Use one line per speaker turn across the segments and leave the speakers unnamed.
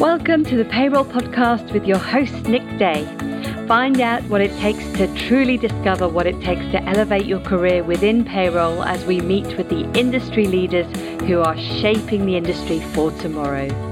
Welcome to the Payroll Podcast with your host, Nick Day. Find out what it takes to truly discover what it takes to elevate your career within payroll as we meet with the industry leaders who are shaping the industry for tomorrow.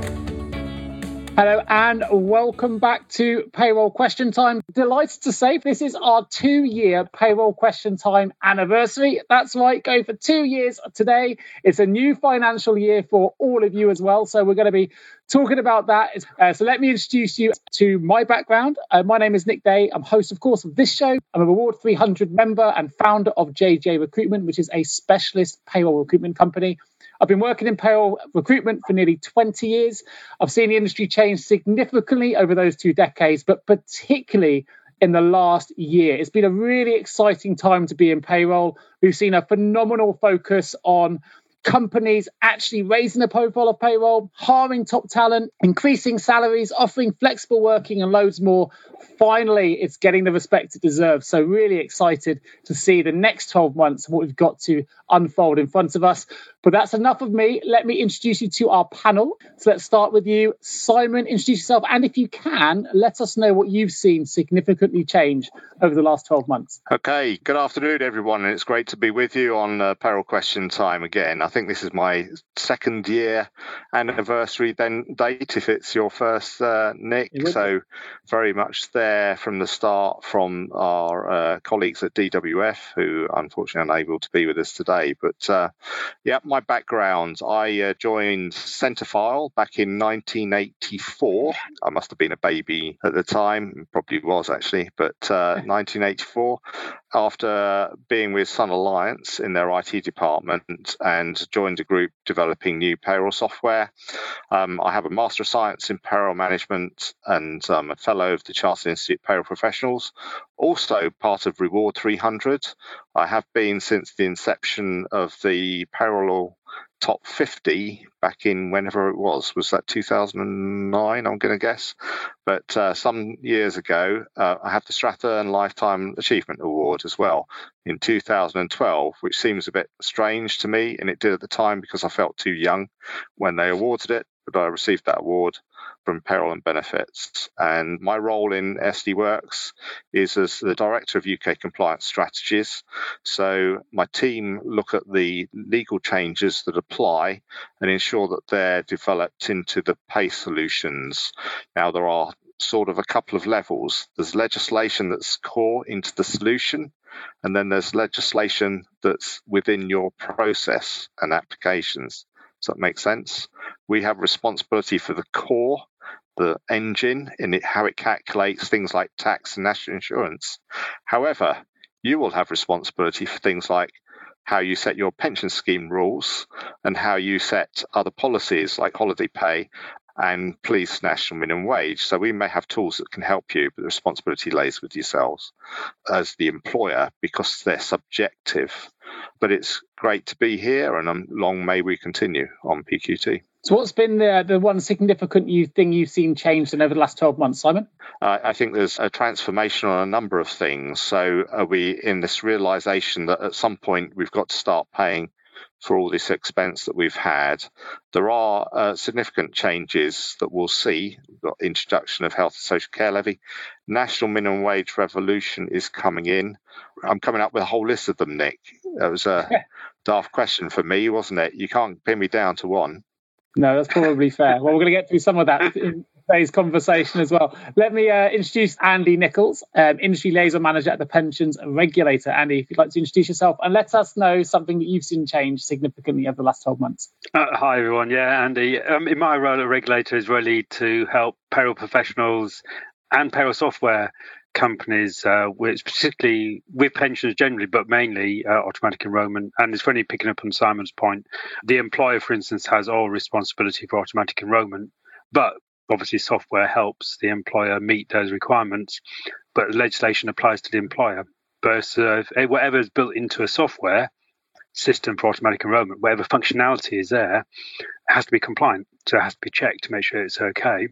Hello and welcome back to Payroll Question Time. Delighted to say this is our two year Payroll Question Time anniversary. That's right, go for two years today. It's a new financial year for all of you as well. So we're going to be talking about that. Uh, so let me introduce you to my background. Uh, my name is Nick Day. I'm host, of course, of this show. I'm a Reward 300 member and founder of JGA Recruitment, which is a specialist payroll recruitment company. I've been working in payroll recruitment for nearly 20 years. I've seen the industry change significantly over those two decades, but particularly in the last year. It's been a really exciting time to be in payroll. We've seen a phenomenal focus on companies actually raising the profile of payroll, hiring top talent, increasing salaries, offering flexible working, and loads more. Finally, it's getting the respect it deserves. So, really excited to see the next 12 months and what we've got to unfold in front of us. But that's enough of me. Let me introduce you to our panel. So let's start with you, Simon. Introduce yourself, and if you can, let us know what you've seen significantly change over the last 12 months.
Okay, good afternoon, everyone, and it's great to be with you on uh, Payroll Question Time again. I think this is my second year anniversary then date, if it's your first, uh, Nick. So very much there from the start from our uh, colleagues at DWF, who unfortunately are unable to be with us today. But uh, yeah, my background, I uh, joined Centrefile back in 1984. I must have been a baby at the time, probably was actually, but uh, 1984. After being with Sun Alliance in their IT department and joined a group developing new payroll software. Um, I have a Master of Science in Payroll Management and I'm a Fellow of the Chartered Institute of Payroll Professionals, also part of Reward 300. I have been since the inception of the payroll top 50 back in whenever it was. Was that 2009? I'm going to guess. But uh, some years ago, uh, I had the Strathern Lifetime Achievement Award as well in 2012, which seems a bit strange to me. And it did at the time because I felt too young when they awarded it. But I received that award from Payroll and Benefits. And my role in SD Worx is as the Director of UK Compliance Strategies. So my team look at the legal changes that apply and ensure that they're developed into the pay solutions. Now, there are sort of a couple of levels. There's legislation that's core into the solution, and then there's legislation that's within your process and applications. Does that make sense? We have responsibility for the core the engine in it, how it calculates things like tax and national insurance. However, you will have responsibility for things like how you set your pension scheme rules and how you set other policies like holiday pay and police national minimum wage. So we may have tools that can help you, but the responsibility lays with yourselves as the employer because they're subjective. But it's great to be here, and long may we continue on PQT.
So, what's been the the one significant you, thing you've seen changed in over the last twelve months, Simon?
Uh, I think there's a transformation on a number of things. So, are we in this realization that at some point we've got to start paying for all this expense that we've had. There are uh, significant changes that we'll see. We've got introduction of health and social care levy. National minimum wage revolution is coming in. I'm coming up with a whole list of them, Nick. That was a daft question for me, wasn't it? You can't pin me down to one.
No, that's probably fair. Well, we're going to get through some of that in today's conversation as well. Let me uh, introduce Andy Nicholls, um, Industry Liaison Manager at the Pensions Regulator. Andy, if you'd like to introduce yourself and let us know something that you've seen change significantly over the last 12 months.
Uh, hi, everyone. Yeah, Andy. Um, in my role at Regulator is really to help payroll professionals and payroll software companies, uh, particularly with pensions generally, but mainly uh, automatic enrolment. And it's funny picking up on Simon's point. The employer, for instance, has all responsibility for automatic enrolment, but obviously software helps the employer meet those requirements. But legislation applies to the employer. But uh, whatever is built into a software system for automatic enrolment, whatever functionality is there, has to be compliant. So it has to be checked to make sure it's okay.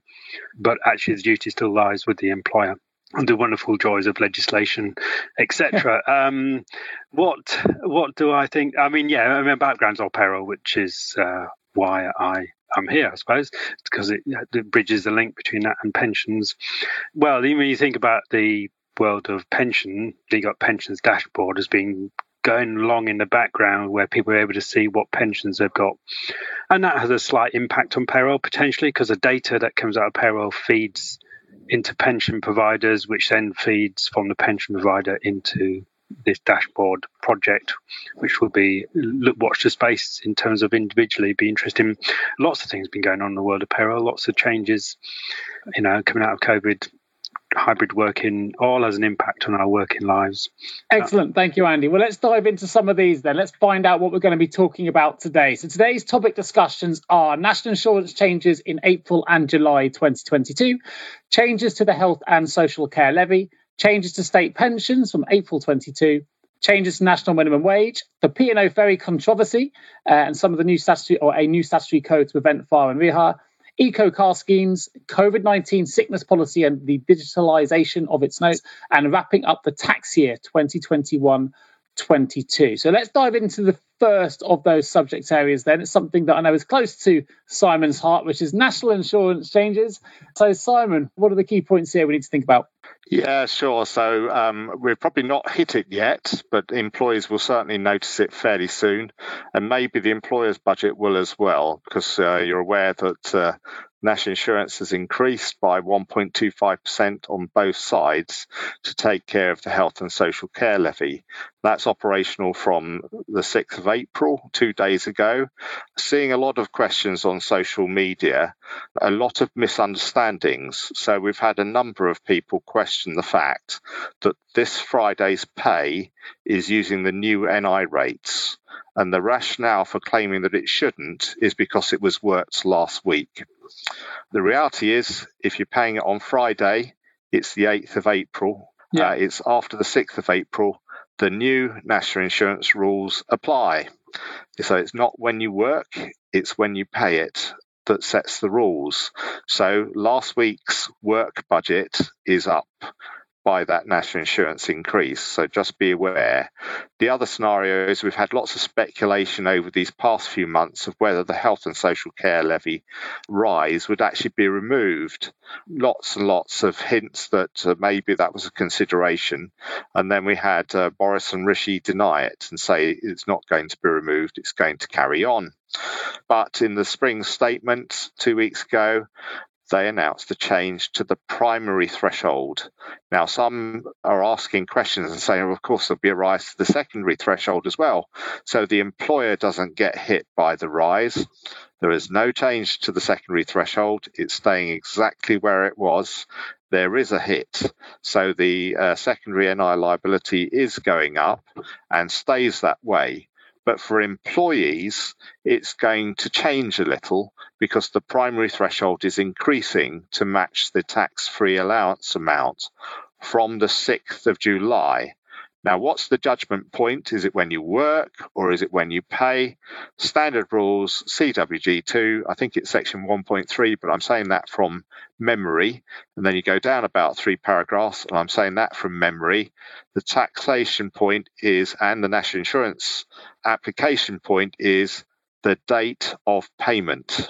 But actually, the duty still lies with the employer And the wonderful joys of legislation, etc. um, what what do I think? I mean, yeah, I mean, background's all payroll, which is uh, why I I'm here, I suppose, because it, it bridges the link between that and pensions. Well, even when you think about the world of pension, you got pensions dashboard as being going along in the background where people are able to see what pensions they've got. And that has a slight impact on payroll potentially because the data that comes out of payroll feeds into pension providers, which then feeds from the pension provider into this dashboard project, which will be look watch the space in terms of individually be interesting. Lots of things been going on in the world of payroll, lots of changes, you know, coming out of COVID hybrid working all has an impact on our working lives.
Excellent. Thank you, Andy. Well, let's dive into some of these then. Let's find out what we're going to be talking about today. So, today's topic discussions are national insurance changes in April and July 2022, changes to the health and social care levy, changes to state pensions from April 22, changes to national minimum wage, the P&O ferry controversy, uh, and some of the new statutory or a new statutory code to prevent fire and rehire, eco car schemes, COVID 19 sickness policy and the digitalisation of its notes, and wrapping up the tax year 2021 22. So let's dive into the first of those subject areas then. It's something that I know is close to Simon's heart, which is national insurance changes. So, Simon, what are the key points here we need to think about?
Yeah, sure. So um, we've probably not hit it yet, but employees will certainly notice it fairly soon. And maybe the employer's budget will as well, because uh, you're aware that uh, national insurance has increased by 1.25% on both sides to take care of the health and social care levy. That's operational from the 6th of April, two days ago. Seeing a lot of questions on social media, a lot of misunderstandings. So we've had a number of people question the fact that this Friday's pay is using the new NI rates. And the rationale for claiming that it shouldn't is because it was worked last week. The reality is, if you're paying it on Friday, it's the 8th of April. Yeah. Uh, it's after the 6th of April. The new national insurance rules apply. So it's not when you work, it's when you pay it that sets the rules. So last week's work budget is up by that national insurance increase. So just be aware. The other scenario is we've had lots of speculation over these past few months of whether the health and social care levy rise would actually be removed. Lots and lots of hints that uh, maybe that was a consideration. And then we had uh, Boris and Rishi deny it and say it's not going to be removed, it's going to carry on. But in the spring statement two weeks ago, they announced the change to the primary threshold. Now, some are asking questions and saying, well, of course, there'll be a rise to the secondary threshold as well. So the employer doesn't get hit by the rise. There is no change to the secondary threshold. It's staying exactly where it was. There is a hit. So the uh, secondary NI liability is going up and stays that way. But for employees, it's going to change a little because the primary threshold is increasing to match the tax free allowance amount from the 6th of July. Now, what's the judgment point? Is it when you work or is it when you pay? Standard rules, CWG2, I think it's section 1.3, but I'm saying that from memory. And then you go down about three paragraphs, and I'm saying that from memory. The taxation point is, and the national insurance application point is the date of payment.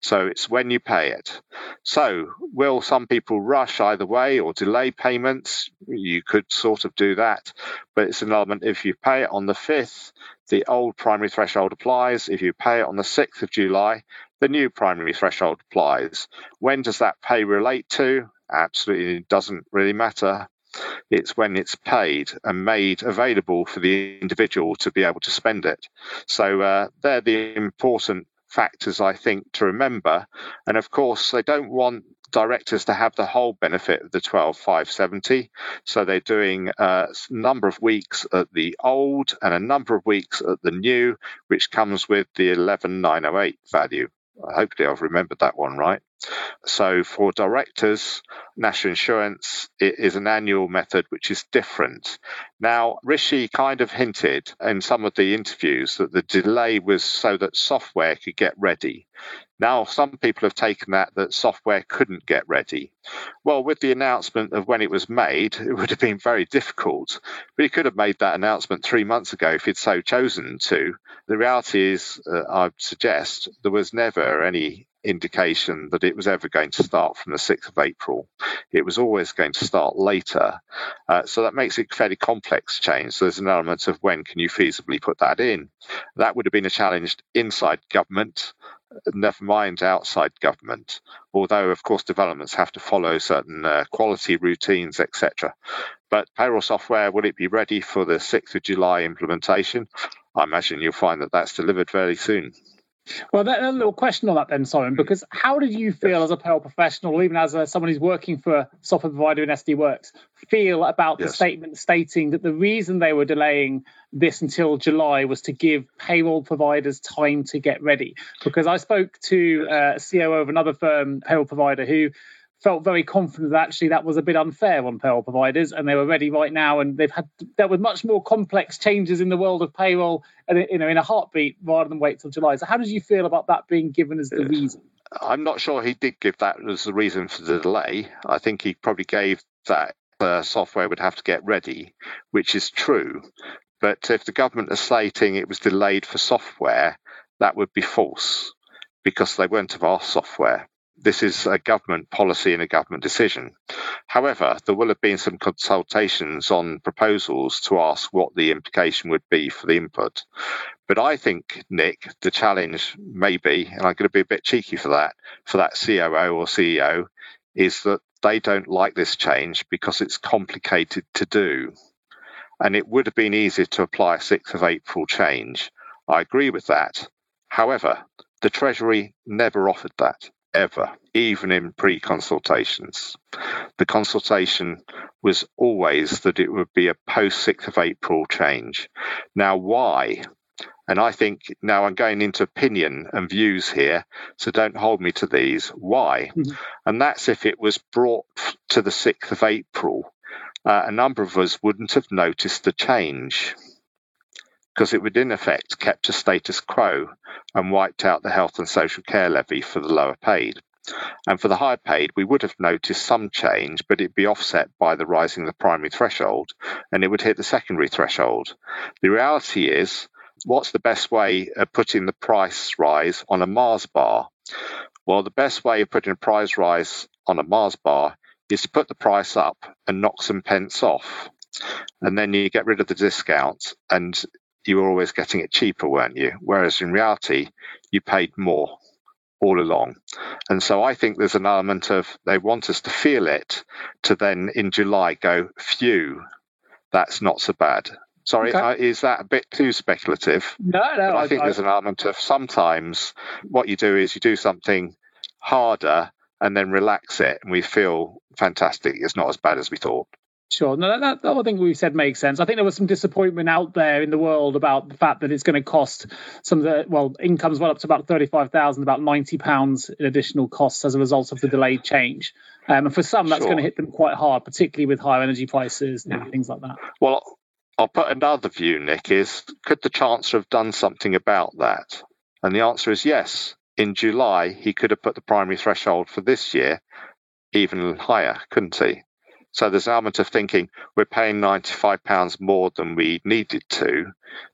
So it's when you pay it. So, will some people rush either way or delay payments? You could sort of do that, but it's an element if you pay it on the 5th, the old primary threshold applies. If you pay it on the 6th of July, the new primary threshold applies. When does that pay relate to? Absolutely doesn't really matter. It's when it's paid and made available for the individual to be able to spend it. So uh, they're the important factors, I think, to remember. And of course, they don't want directors to have the whole benefit of the 12570. So they're doing a number of weeks at the old and a number of weeks at the new, which comes with the 11908 value. Hopefully, I've remembered that one right. So for directors, national insurance is an annual method which is different. Now, Rishi kind of hinted in some of the interviews that the delay was so that software could get ready. Now, some people have taken that that software couldn't get ready. Well, with the announcement of when it was made, it would have been very difficult. But he could have made that announcement three months ago if he'd so chosen to. The reality is, uh, I'd suggest, there was never any indication that it was ever going to start from the 6th of April. It was always going to start later. Uh, so that makes it a fairly complex change. So there's an element of when can you feasibly put that in. That would have been a challenge inside government never mind outside government, although, of course, developments have to follow certain uh, quality routines, etc. But payroll software, will it be ready for the 6th of July implementation? I imagine you'll find that that's delivered very soon.
Well, that, a little question on that then, Simon, because how did you feel as a payroll professional, even as a, someone who's working for a software provider in SD Worx, feel about yes. the statement stating that the reason they were delaying this until July was to give payroll providers time to get ready? Because I spoke to uh, a COO of another firm, payroll provider, who felt very confident that actually that was a bit unfair on payroll providers and they were ready right now and they've had dealt with much more complex changes in the world of payroll and you know in a heartbeat rather than wait till July. So how did you feel about that being given as the reason?
I'm not sure he did give that as the reason for the delay. I think he probably gave that the software would have to get ready, which is true. But if the government is stating it was delayed for software, that would be false because they weren't of our software this is a government policy and a government decision. However, there will have been some consultations on proposals to ask what the implication would be for the input. But I think, Nick, the challenge may be, and I'm going to be a bit cheeky for that, for that COO or CEO, is that they don't like this change because it's complicated to do. And it would have been easier to apply a 6th of April change. I agree with that. However, the Treasury never offered that ever, even in pre consultations. The consultation was always that it would be a post 6th of April change. Now, why? And I think now I'm going into opinion and views here, so don't hold me to these. Why? Mm-hmm. And that's if it was brought to the 6th of April, uh, a number of us wouldn't have noticed the change because it would in effect kept a status quo and wiped out the health and social care levy for the lower paid. And for the higher paid, we would have noticed some change, but it'd be offset by the rising of the primary threshold and it would hit the secondary threshold. The reality is, what's the best way of putting the price rise on a Mars bar? Well, the best way of putting a price rise on a Mars bar is to put the price up and knock some pence off. And then you get rid of the discount and you were always getting it cheaper, weren't you? Whereas in reality, you paid more all along. And so I think there's an element of they want us to feel it to then in July go, phew, that's not so bad. Sorry, okay. uh, is that a bit too speculative?
No, no.
I, I think I, there's an element of sometimes what you do is you do something harder and then relax it, and we feel fantastic. It's not as bad as we thought.
Sure. No, that, that, that I think we said makes sense. I think there was some disappointment out there in the world about the fact that it's going to cost some of the well incomes well up to about thirty five thousand, about ninety pounds in additional costs as a result of the delayed change. Um, and for some, that's sure. going to hit them quite hard, particularly with higher energy prices and yeah. things like that.
Well, I'll put another view, Nick. Is could the Chancellor have done something about that? And the answer is yes. In July, he could have put the primary threshold for this year even higher, couldn't he? So there's an element of thinking we're paying £95 more than we needed to.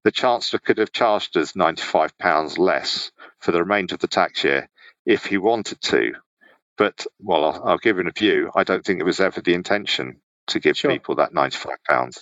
The Chancellor could have charged us £95 less for the remainder of the tax year if he wanted to. But, well, I'll, I'll give him a view. I don't think it was ever the intention to give sure. people that £95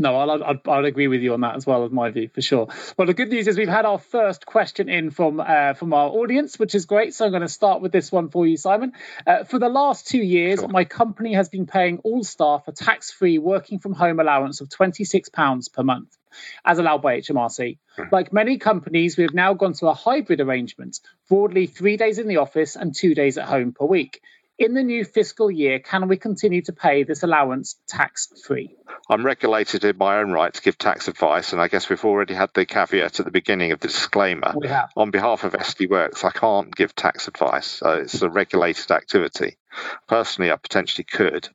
no, I'll, I'll, I'll, agree with you on that as well as my view for sure. Well, the good news is we've had our first question in from uh, from our audience, which is great. So I'm going to start with this one for you, Simon. Uh, for the last two years, sure. my company has been paying all staff a tax-free working from home allowance of £26 per month, as allowed by HMRC. Hmm. Like many companies, we have now gone to a hybrid arrangement, broadly three days in the office and two days at home per week in the new fiscal year, can we continue to pay this allowance tax free?
I'm regulated in my own right to give tax advice, and I guess we've already had the caveat at the beginning of the disclaimer.
We have.
On behalf of SD Worx, I can't give tax advice. So it's a regulated activity. Personally, I potentially could.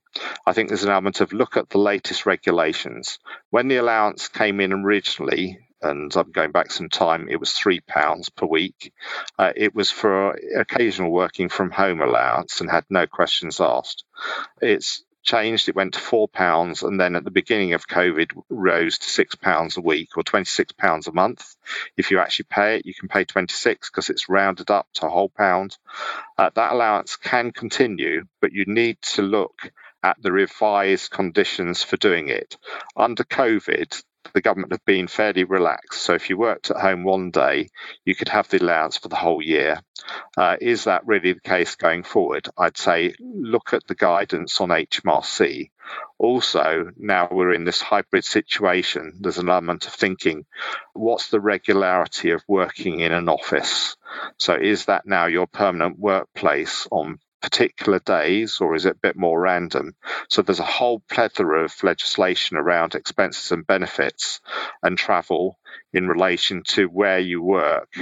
I think there's an element of look at the latest regulations. When the allowance came in originally, and I'm going back some time, it was three pounds per week. Uh, it was for occasional working from home allowance and had no questions asked. It's changed. It went to four pounds, and then at the beginning of COVID, rose to six pounds a week or twenty six pounds a month. If you actually pay it, you can pay twenty six because it's rounded up to a whole pound. Uh, that allowance can continue, but you need to look at the revised conditions for doing it. Under COVID, the government have been fairly relaxed. So if you worked at home one day, you could have the allowance for the whole year. Uh, is that really the case going forward? I'd say look at the guidance on HMRC. Also, now we're in this hybrid situation, there's an element of thinking what's the regularity of working in an office? So, is that now your permanent workplace on particular days, or is it a bit more random? So there's a whole plethora of legislation around expenses and benefits and travel in relation to where you work.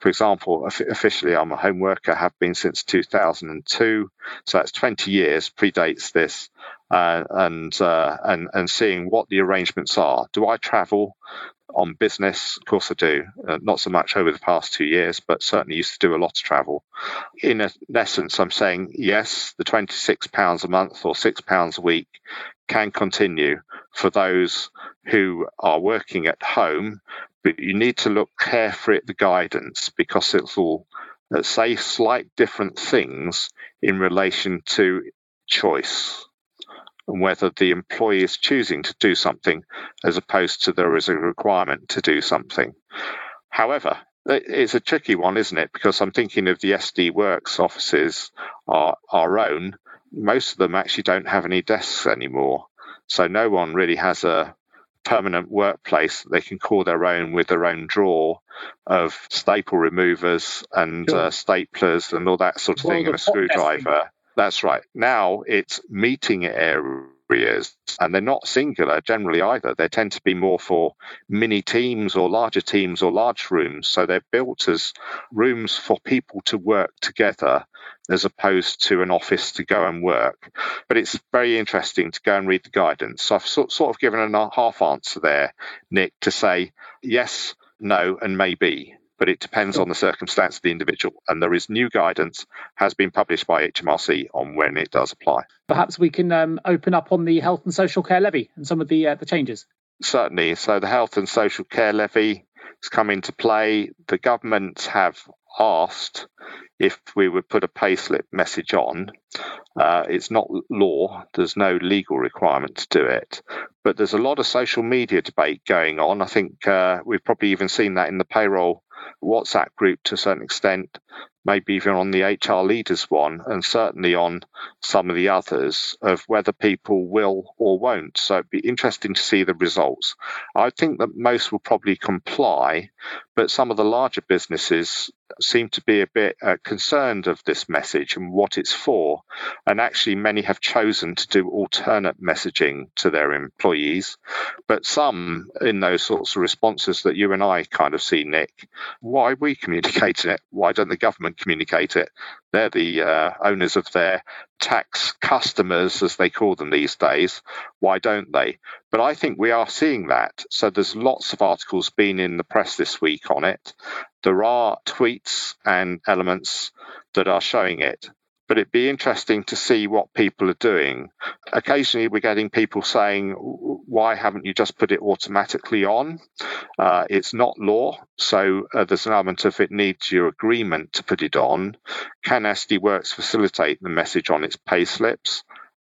For example, officially, I'm a home worker, have been since 2002, so that's 20 years, predates this. Uh, and uh, and and seeing what the arrangements are. Do I travel? On business. Of course, I do. Uh, not so much over the past two years, but certainly used to do a lot of travel. In, a, in essence, I'm saying yes, the £26 a month or £6 a week can continue for those who are working at home, but you need to look carefully at the guidance because it will uh, say slight different things in relation to choice and whether the employee is choosing to do something as opposed to there is a requirement to do something. However, it's a tricky one, isn't it? Because I'm thinking of the SD Worx offices, our, our own. Most of them actually don't have any desks anymore. So no one really has a permanent workplace that they can call their own with their own drawer of staple removers and sure. uh, staplers and all that sort of thing and a screwdriver. That's right. Now it's meeting areas, and they're not singular generally either. They tend to be more for mini teams or larger teams or large rooms. So they're built as rooms for people to work together as opposed to an office to go and work. But it's very interesting to go and read the guidance. So I've sort, of given a half answer there, Nick, to say yes, no, and maybe but it depends on the circumstance of the individual. And there is new guidance has been published by HMRC on when it does apply.
Perhaps we can um, open up on the health and social care levy and some of the uh, the changes.
Certainly. So the health and social care levy has come into play. The government have asked if we would put a payslip message on. Uh, it's not law, there's no legal requirement to do it. But there's a lot of social media debate going on. I think uh, we've probably even seen that in the payroll WhatsApp group to a certain extent, maybe even on the HR leaders one, and certainly on some of the others of whether people will or won't. So it'd be interesting to see the results. I think that most will probably comply, but some of the larger businesses seem to be a bit uh, concerned of this message and what it's for. And actually, many have chosen to do alternate messaging to their employees. But some in those sorts of responses that you and I kind of see, Nick, why are we communicating it? Why don't the government communicate it? They're the uh, owners of their tax customers, as they call them these days. Why don't they? But I think we are seeing that. So there's lots of articles been in the press this week on it. There are tweets and elements that are showing it but it'd be interesting to see what people are doing. Occasionally, we're getting people saying, Why haven't you just put it automatically on? Uh, it's not law, so uh, there's an element of it needs your agreement to put it on. Can SD Worx facilitate the message on its pay slips?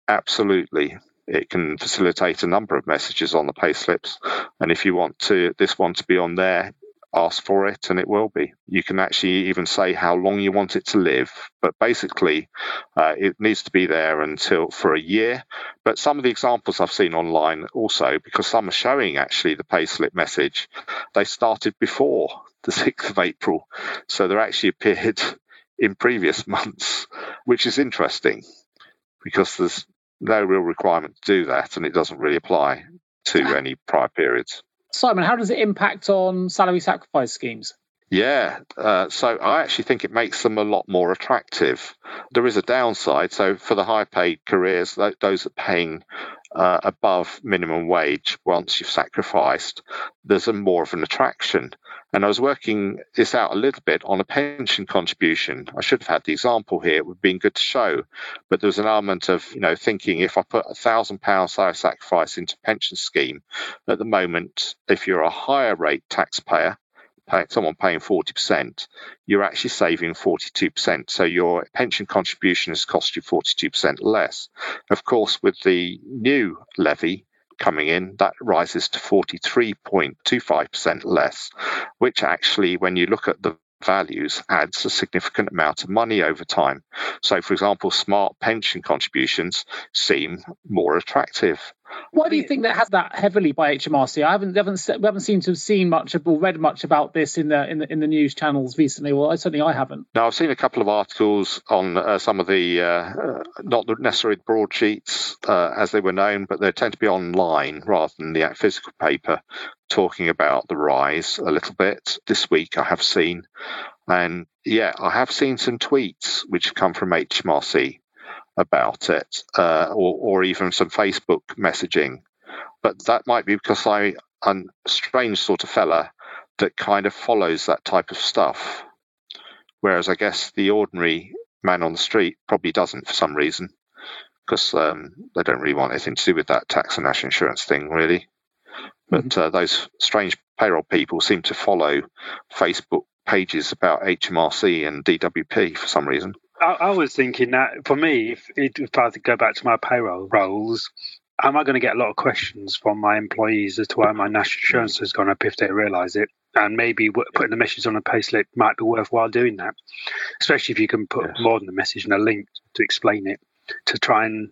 Absolutely. It can facilitate a number of messages on the pay slips. And if you want to this one to be on there, ask for it and it will be. You can actually even say how long you want it to live, but basically uh, it needs to be there until for a year. But some of the examples I've seen online also, because some are showing actually the payslip message, they started before the 6th of April. So they're actually appeared in previous months, which is interesting because there's no real requirement to do that and it doesn't really apply to any prior periods.
Simon, how does it impact on salary sacrifice schemes?
Yeah, uh, so I actually think it makes them a lot more attractive. There is a downside. So for the high paid careers, those that are paying uh, above minimum wage once you've sacrificed, there's a more of an attraction. And I was working this out a little bit on a pension contribution. I should have had the example here; it would have been good to show. But there was an element of you know thinking if I put a thousand pounds salary sacrifice into pension scheme, at the moment, if you're a higher rate taxpayer, pay, someone paying 40%, you're actually saving 42%. So your pension contribution has cost you 42% less. Of course, with the new levy, coming in, that rises to 43.25% less, which actually, when you look at the values adds a significant amount of money over time. So, for example, smart pension contributions seem more attractive.
Why do you think that has that heavily by HMRC? I haven't haven't we haven't seemed to have seen much or read much about this in the in the in the news channels recently. Well, certainly I haven't.
Now I've seen a couple of articles on uh, some of the uh, uh, not necessarily broadsheets uh, as they were known, but they tend to be online rather than the physical paper, talking about the rise a little bit. This week I have seen, and yeah, I have seen some tweets which have come from HMRC about it, uh, or, or even some Facebook messaging. But that might be because I, I'm a strange sort of fella that kind of follows that type of stuff. Whereas I guess the ordinary man on the street probably doesn't for some reason, because um, they don't really want anything to do with that tax and national insurance thing, really. But mm-hmm. uh, those strange payroll people seem to follow Facebook pages about HMRC and DWP for some reason.
I, I was thinking that for me, if, if I go back to my payroll roles, am I going to get a lot of questions from my employees as to why my national insurance has gone up if they realise it? And maybe putting the message on a payslip might be worthwhile doing that, especially if you can put yes. more than a message and a link to explain it to try and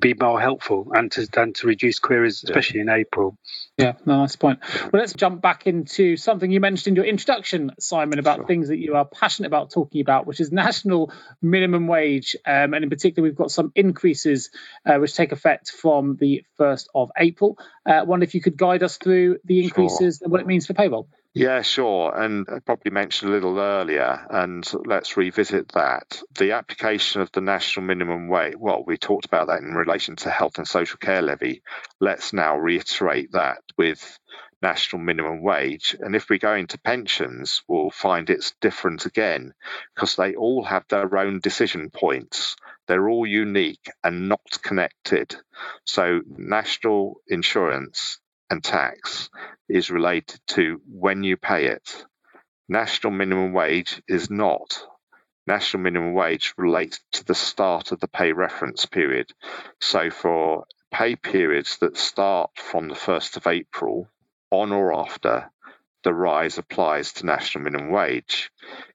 be more helpful and to and to reduce queries, especially yeah. in April.
Yeah, nice point. Well, let's jump back into something you mentioned in your introduction, Simon, about sure. things that you are passionate about talking about, which is national minimum wage, um, and in particular, we've got some increases uh, which take effect from the first of April. Uh, I wonder if you could guide us through the increases sure. and what it means for payroll.
Yeah, sure. And I probably mentioned a little earlier, and let's revisit that. The application of the national minimum wage, well, we talked about that in relation to health and social care levy. Let's now reiterate that with national minimum wage. And if we go into pensions, we'll find it's different again because they all have their own decision points. They're all unique and not connected. So, national insurance and tax is related to when you pay it. National minimum wage is not. National minimum wage relates to the start of the pay reference period. So for pay periods that start from the 1st of April on or after, the rise applies to national minimum wage.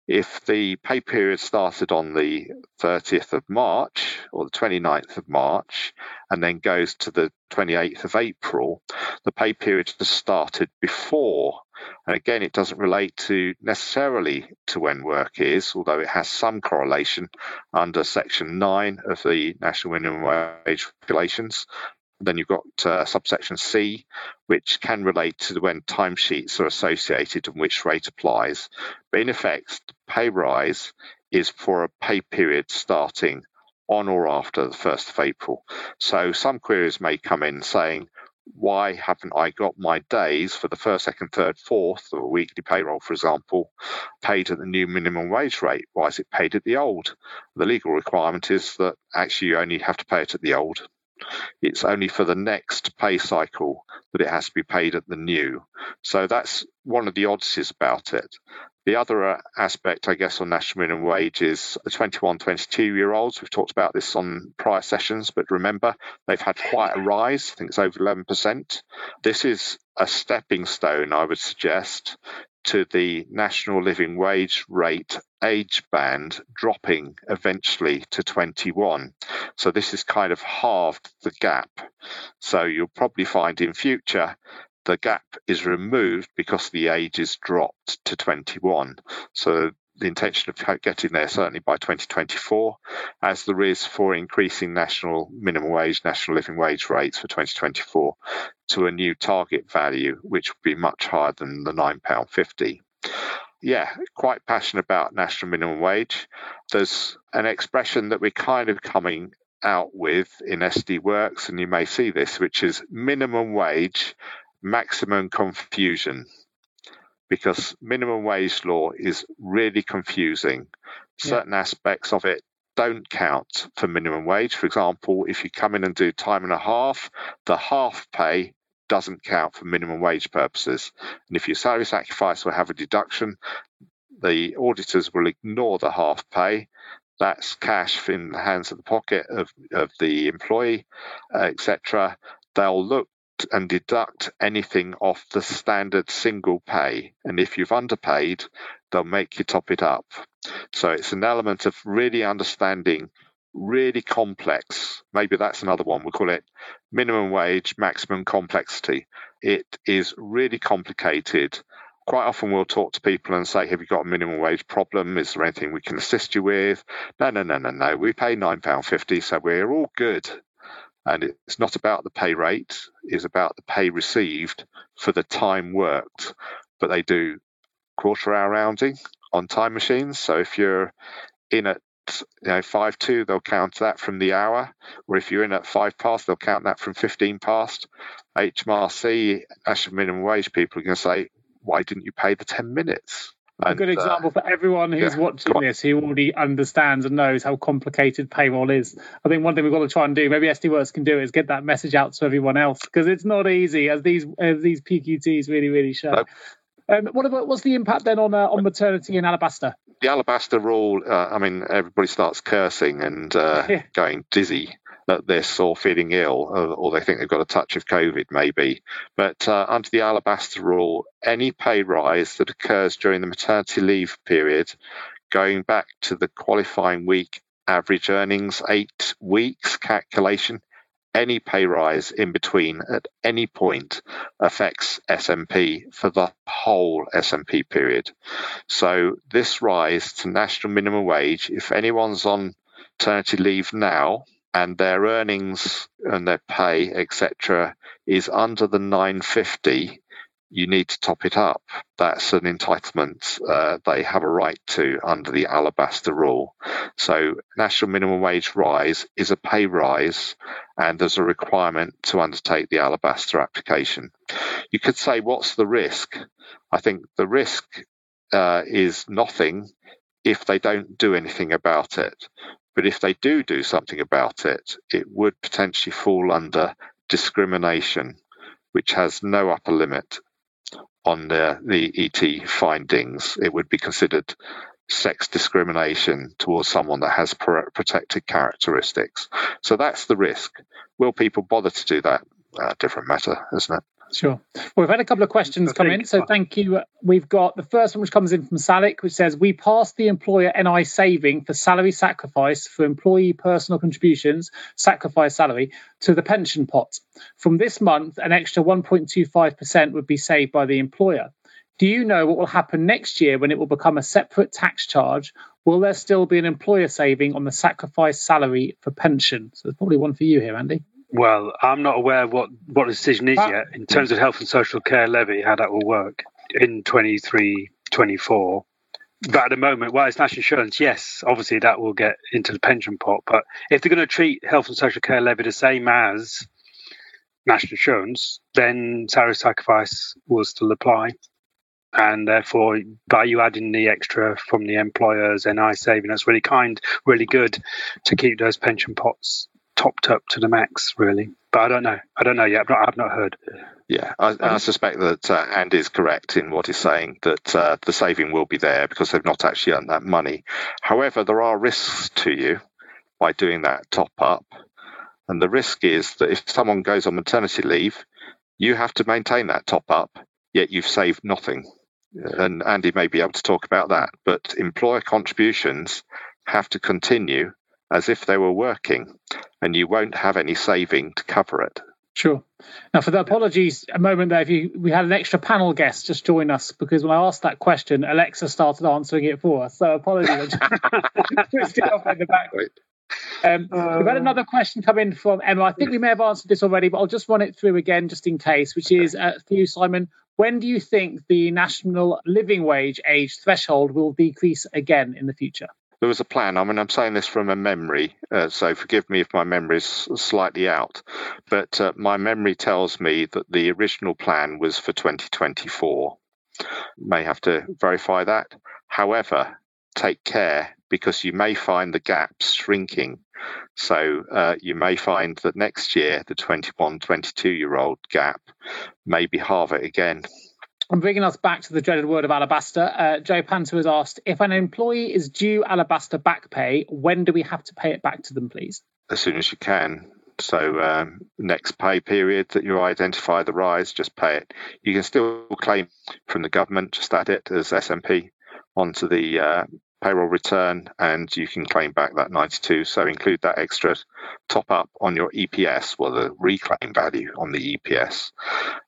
If the pay period started on the 30th of March or the 29th of March and then goes to the 28th of April, the pay period has started before. And again, it doesn't relate to necessarily to when work is, although it has some correlation under Section 9 of the National Minimum Wage Regulations. Then you've got uh, subsection C, which can relate to when timesheets are associated and which rate applies. But in effect, the pay rise is for a pay period starting on or after the 1st of April. So some queries may come in saying, why haven't I got my days for the first, second, third, fourth, or a weekly payroll, for example, paid at the new minimum wage rate? Why is it paid at the old? The legal requirement is that actually you only have to pay it at the old. It's only for the next pay cycle that it has to be paid at the new. So that's one of the oddities about it. The other uh, aspect, I guess, on national minimum wage is the 21, 22 year olds. We've talked about this on prior sessions, but remember, they've had quite a rise. I think it's over 11%. This is a stepping stone, I would suggest, to the national living wage rate age band dropping eventually to 21. So this is kind of halved the gap. So you'll probably find in future the gap is removed because the age is dropped to 21. So the intention of getting there certainly by 2024, as there is for increasing national minimum wage, national living wage rates for 2024 to a new target value, which would be much higher than the £9.50 yeah, quite passionate about national minimum wage. There's an expression that we're kind of coming out with in SD Worx, and you may see this, which is minimum wage, maximum confusion. Because minimum wage law is really confusing. Certain yeah. aspects of it don't count for minimum wage. For example, if you come in and do time and a half, the half pay doesn't count for minimum wage purposes. And if your salary sacrifice will have a deduction, the auditors will ignore the half pay. That's cash in the hands of the pocket of, of the employee, etc. They'll look and deduct anything off the standard single pay. And if you've underpaid, they'll make you top it up. So it's an element of really understanding really complex. Maybe that's another one. We'll call it minimum wage, maximum complexity. It is really complicated. Quite often we'll talk to people and say, Have you got a minimum wage problem? Is there anything we can assist you with? No, no, no, no, no. We pay £9.50, so we're all good. And it's not about the pay rate, it's about the pay received for the time worked. But they do quarter hour rounding on time machines. So if you're in at you know five two, they'll count that from the hour, or if you're in at five past, they'll count that from fifteen past. HMRC, national minimum wage people are going to say, why didn't you pay the ten minutes?
And, a good uh, example uh, for everyone who's yeah, watching this who already understands and knows how complicated payroll is. I think one thing we've got to try and do, maybe SD Worx can do, is get that message out to everyone else because it's not easy, as these as these PQTs really really show. No. Um, what about what's the impact then on uh, on maternity in Alabaster?
The Alabaster rule. Uh, I mean, everybody starts cursing and uh, yeah. going dizzy at this or feeling ill, or, or, they think they've got a touch of COVID, maybe. But uh, under the Alabaster rule, any pay rise that occurs during the maternity leave period, going back to the qualifying week average earnings eight weeks calculation, any pay rise in between at any point affects SMP for the whole SMP period. So this rise to national minimum wage, if anyone's on maternity leave now and their earnings and their pay, etc., is under the 950, you need to top it up. That's an entitlement uh, they have a right to under the Alabaster rule. So, national minimum wage rise is a pay rise, and there's a requirement to undertake the Alabaster application. You could say, what's the risk? I think the risk uh, is nothing if they don't do anything about it. But if they do do something about it, it would potentially fall under discrimination, which has no upper limit on the, the ET findings. It would be considered sex discrimination towards someone that has protected characteristics. So that's the risk. Will people bother to do that? Uh, different matter, isn't it?
Sure. Well, we've had a couple of questions come in, so thank you. We've got the first one, which comes in from Salik, which says We passed the employer NI saving for salary sacrifice for employee personal contributions, sacrifice salary, to the pension pot. From this month, an extra 1.25% would be saved by the employer. Do you know what will happen next year when it will become a separate tax charge? Will there still be an employer saving on the sacrifice salary for pension? So there's probably one for you here, Andy.
Well, I'm not aware what what the decision is uh, yet in terms of health and social care levy, how that will work in 23, 24. But at the moment, well, it's national insurance. Yes, obviously that will get into the pension pot. But if they're going to treat health and social care levy the same as national insurance, then salary sacrifice will still apply. And therefore, by you adding the extra from the employers and I saving, that's really kind, really good to keep those pension pots topped up to the max, really. But I don't know. I don't know yet. I've not, I've not heard.
Yeah, I, I suspect that uh, Andy is correct in what he's saying that uh, the saving will be there because they've not actually earned that money. However, there are risks to you by doing that top up. And the risk is that if someone goes on maternity leave, you have to maintain that top up, yet you've saved nothing. And Andy may be able to talk about that. But employer contributions have to continue as if they were working, and you won't have any saving to cover it.
Sure. Now, for the apologies, a moment there, if you we had an extra panel guest just join us because when I asked that question, Alexa started answering it for us. So apologies, twisted off in the background. Um, uh, we've had another question come in from Emma. I think we may have answered this already, but I'll just run it through again just in case, which is uh, for you, Simon. When do you think the national living wage age threshold will decrease again in the future?
There was a plan. I mean, I'm saying this from a memory, uh, so forgive me if my memory is slightly out, but uh, my memory tells me that the original plan was for 2024. May have to verify that. However, take care because you may find the gaps shrinking. So uh, you may find that next year, the 21, 22 year old gap may be halved again.
I'm bringing us back to the dreaded word of alabaster. Uh, Joe Panter has asked if an employee is due alabaster back pay, when do we have to pay it back to them, please?
As soon as you can. So, um, next pay period that you identify the rise, just pay it. You can still claim from the government, just add it as SMP onto the uh, payroll return and you can claim back that 92 so include that extra top up on your eps well the reclaim value on the eps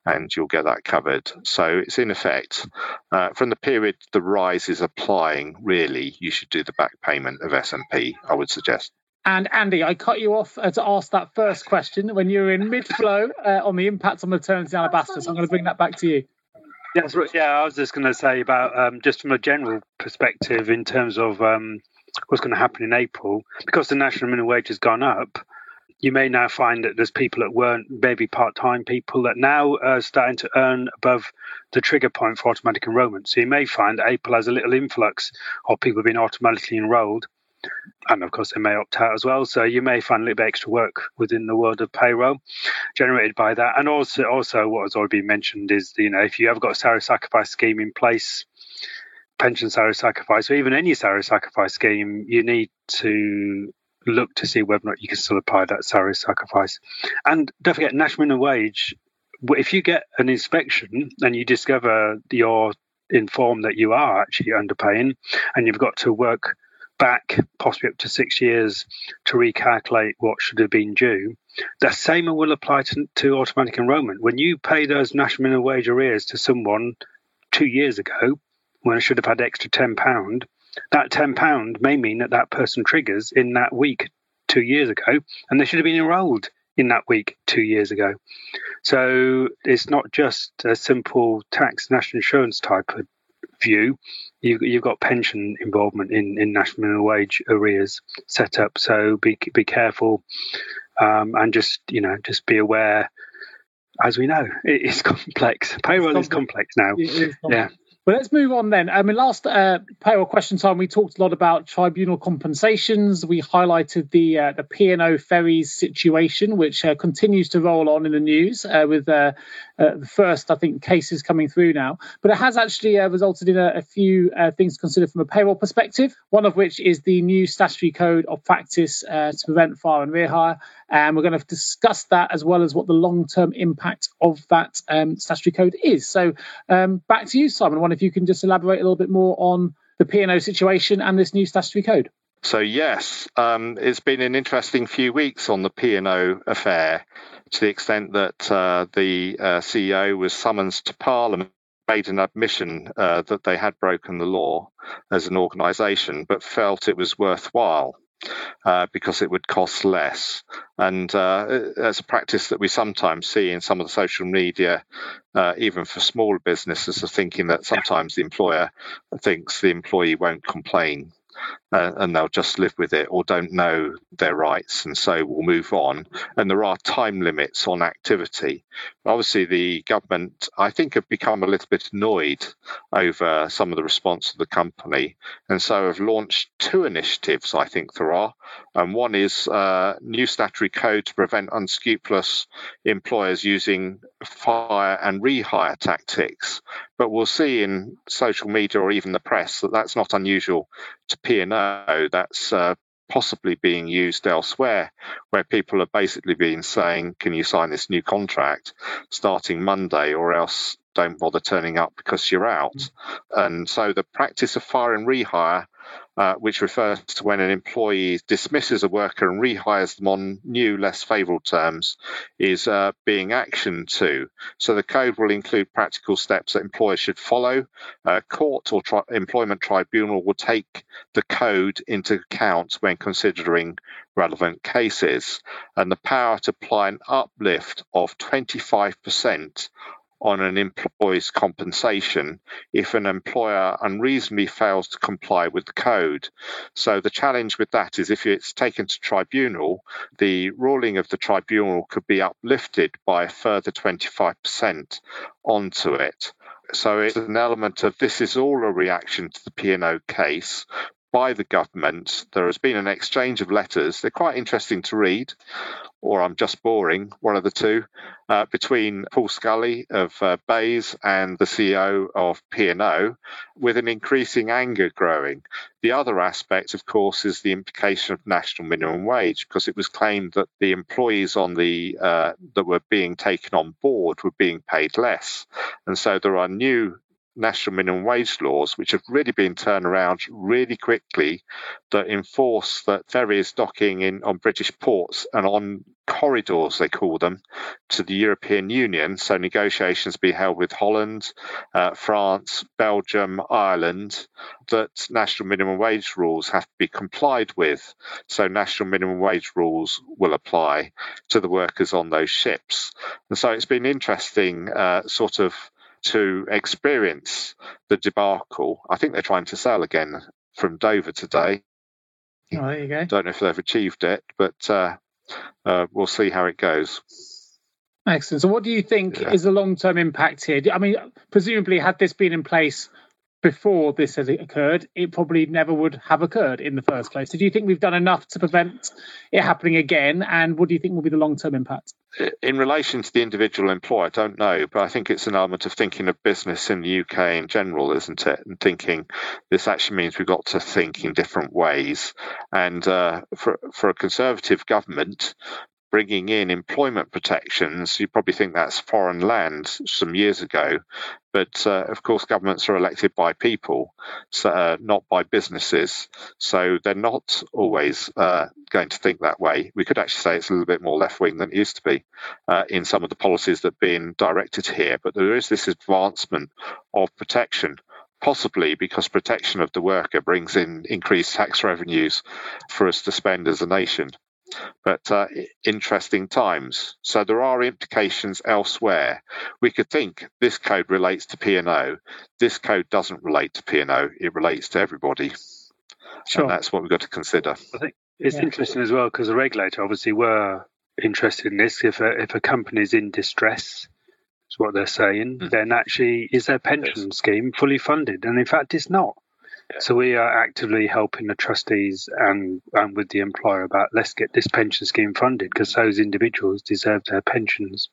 and you'll get that covered so it's in effect uh, from the period the rise is applying really you should do the back payment of smp i would suggest
and Andy, I cut you off uh, to ask that first question when you were in mid flow uh, on the impact on maternity in alabaster. So I'm going to bring that back to you.
Yes, yeah, I was just going to say about um, just from a general perspective in terms of um, what's going to happen in April, because the national minimum wage has gone up. You may now find that there's people that weren't maybe part-time people that now are starting to earn above the trigger point for automatic enrolment. So you may find April has a little influx of people being automatically enrolled and of course they may opt out as well. So you may find a little bit extra work within the world of payroll generated by that. And also, also what has already been mentioned is you know if you have got a salary sacrifice scheme in place, pension salary sacrifice, or even any salary sacrifice scheme, you need to look to see whether or not you can still apply that salary sacrifice. And don't forget, national minimum wage. If you get an inspection and you discover you're informed that you are actually underpaying, and you've got to work back possibly up to six years to recalculate what should have been due. The same will apply to, to automatic enrolment. When you pay those national minimum wage arrears to someone two years ago, when I should have had extra £10, that £10 may mean that that person triggers in that week two years ago, and they should have been enrolled in that week two years ago. So it's not just a simple tax national insurance type of view, you've, you've got pension involvement in, in national minimum wage arrears set up. So be be careful um, and just you know just be aware. As we know, it is complex. Payroll is complex now. Complex. Yeah.
Well, let's move on then. I mean, last uh, payroll question time, we talked a lot about tribunal compensations. We highlighted the uh, the P and O ferries situation, which uh, continues to roll on in the news uh, with uh, uh, the first, I think, cases coming through now. But it has actually resulted in a, a few things to consider from a payroll perspective. One of which is the new statutory code of practice to prevent fire and rehire, and we're going to discuss that as well as what the long term impact of that um, statutory code is. So, um, back to you, Simon. I wonder if you can just elaborate a little bit more on the P&O situation and this new statutory code.
So yes, um, it's been an interesting few weeks on the P&O affair, to the extent that uh, the uh, CEO was summoned to Parliament, made an admission uh, that they had broken the law as an organisation, but felt it was worthwhile uh, because it would cost less. And uh, it's a practice that we sometimes see in some of the social media, uh, even for smaller businesses, of thinking that sometimes the employer thinks the employee won't complain uh, and they'll just live with it or don't know their rights and so will move on. And there are time limits on activity. Obviously, the government, I think, have become a little bit annoyed over some of the response of the company and so have launched two initiatives, I think there are. And one is uh, new statutory code to prevent unscrupulous employers using fire and rehire tactics. But we'll see in social media or even the press that that's not unusual to P&O. That's uh, possibly being used elsewhere, where people are basically being saying, "Can you sign this new contract starting Monday, or else don't bother turning up because you're out?" Mm-hmm. And so the practice of fire and rehire uh, which refers to when an employee dismisses a worker and rehires them on new, less favourable terms, is uh, being actioned to. So the code will include practical steps that employers should follow. Uh, court or tri- employment tribunal will take the code into account when considering relevant cases, and the power to apply an uplift of 25% on an employee's compensation if an employer unreasonably fails to comply with the code. So the challenge with that is if it's taken to tribunal, the ruling of the tribunal could be uplifted by a further 25% onto it. So it's an element of this is all a reaction to the P&O case, by the government. There has been an exchange of letters. They're quite interesting to read, or I'm just boring, one of the two, uh, between Paul Scully of uh, BEIS and the CEO of P&O, with an increasing anger growing. The other aspect, of course, is the implication of national minimum wage, because it was claimed that the employees on the uh, that were being taken on board were being paid less, and so there are new national minimum wage laws, which have really been turned around really quickly, that enforce that ferries docking in on British ports and on corridors, they call them, to the European Union. So negotiations be held with Holland, uh, France, Belgium, Ireland, that national minimum wage rules have to be complied with. So national minimum wage rules will apply to the workers on those ships. And so it's been interesting, uh, sort of to experience the debacle. I think they're trying to sail again from Dover today.
Oh, there you go.
Don't know if they've achieved it, but uh, uh, we'll see how it goes.
Excellent. So, what do you think yeah. is the long term impact here? I mean, presumably, had this been in place before this has occurred, it probably never would have occurred in the first place. So do you think we've done enough to prevent it happening again? And what do you think will be the long term impact?
In relation to the individual employer, I don't know, but I think it's an element of thinking of business in the UK in general, isn't it? And thinking this actually means we've got to think in different ways. And uh, for for a conservative government, bringing in employment protections, you probably think that's foreign land some years ago. But uh, of course, governments are elected by people, so, uh, not by businesses. So they're not always uh, going to think that way. We could actually say it's a little bit more left wing than it used to be uh, in some of the policies that are being directed here. But there is this advancement of protection possibly because protection of the worker brings in increased tax revenues for us to spend as a nation but uh, interesting times. So there are implications elsewhere. We could think this code relates to P&O. This code doesn't relate to P&O. It relates to everybody. Sure. And that's what we've got to consider.
I think it's yeah. interesting as well because the regulator obviously were interested in this. If a, if a company is in distress, is what they're saying, mm. then actually is their pension yes. scheme fully funded? And in fact, it's not. So we are actively helping the trustees and, and with the employer about let's get this pension scheme funded because those individuals deserve their pensions.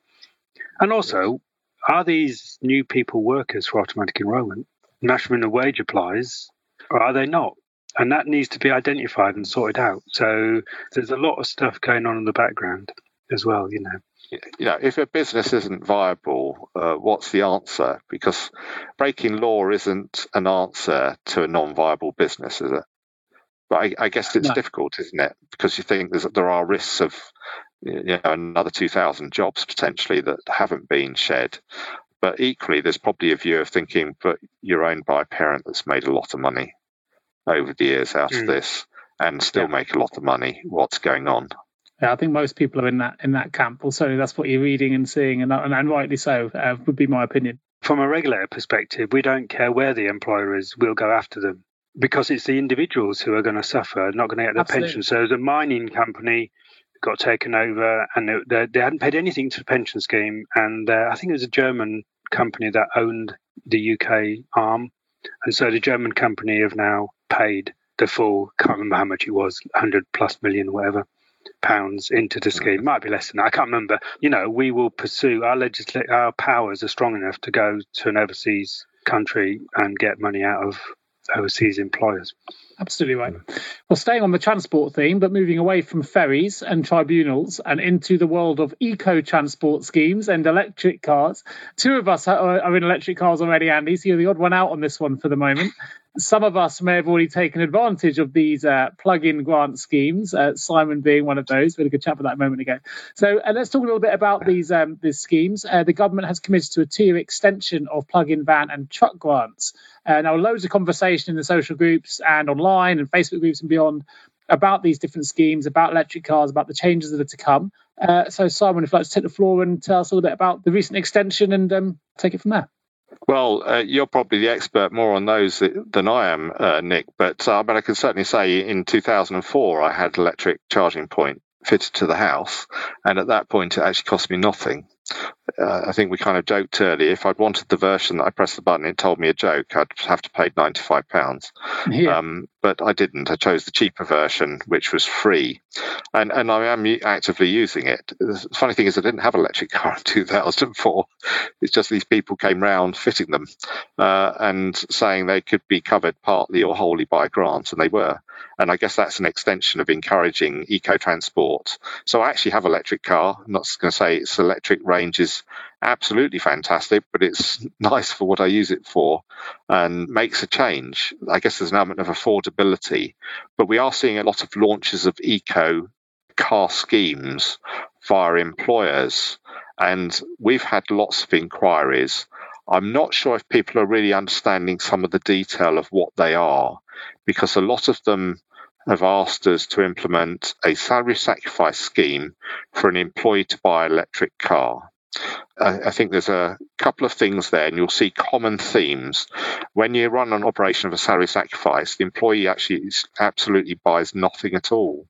And also, are these new people workers for automatic enrolment? National minimum wage applies, or are they not? And that needs to be identified and sorted out. So there's a lot of stuff going on in the background as well, you know
you know, if a business isn't viable, uh, what's the answer? Because breaking law isn't an answer to a non-viable business, is it? But I, I guess it's no. difficult, isn't it? Because you think there are risks of you know, another 2,000 jobs potentially that haven't been shed. But equally, there's probably a view of thinking, but you're owned by a parent that's made a lot of money over the years out mm. of this and still yeah. make a lot of money. What's going on?
Yeah, I think most people are in that in that camp. Also, that's what you're reading and seeing, and and, and rightly so. Uh, would be my opinion.
From a regulator perspective, we don't care where the employer is; we'll go after them because it's the individuals who are going to suffer, not going to get their Absolutely. pension. So, the mining company got taken over, and they, they, hadn't paid anything to the pension scheme, and uh, I think it was a German company that owned the UK arm, and so the German company have now paid the full. Can't remember how much it was, hundred plus million, whatever pounds into the scheme. It might be less than that. I can't remember. You know, we will pursue our legislate our powers are strong enough to go to an overseas country and get money out of overseas employers.
Absolutely right. Well, staying on the transport theme, but moving away from ferries and tribunals and into the world of eco transport schemes and electric cars. Two of us are in electric cars already, Andy, so you're the odd one out on this one for the moment some of us may have already taken advantage of these uh, plug-in grant schemes. Uh, Simon being one of those. We had a good chat about that a moment ago. So uh, let's talk a little bit about these um, these schemes. Uh, the government has committed to a two-year extension of plug-in van and truck grants. Uh, now, loads of conversation in the social groups and online and Facebook groups and beyond about these different schemes, about electric cars, about the changes that are to come. Uh, so, Simon, if you'd like to take the floor and tell us a little bit about the recent extension and um, take it from there.
Well, uh, you're probably the expert more on those than I am, uh, Nick. But uh, but I can certainly say in 2004 I had electric charging point fitted to the house, and at that point it actually cost me nothing uh, I think we kind of joked earlier. If I'd wanted the version that I pressed the button, it told me a joke. I'd have to pay ninety five pounds. Yeah. Um, but I didn't. I chose the cheaper version, which was free, and and I am actively using it. The funny thing is, I didn't have an electric car in two thousand and four. It's just these people came round fitting them uh, and saying they could be covered partly or wholly by grants, and they were. And I guess that's an extension of encouraging eco transport. So I actually have an electric car. I'm not going to say its electric range is absolutely fantastic, but it's nice for what I use it for and makes a change. I guess there's an element of affordability, but we are seeing a lot of launches of eco car schemes via employers. And we've had lots of inquiries. I'm not sure if people are really understanding some of the detail of what they are, because a lot of them have asked us to implement a salary sacrifice scheme for an employee to buy an electric car. I think there's a couple of things there, and you'll see common themes. When you run an operation of a salary sacrifice, the employee actually absolutely buys nothing at all.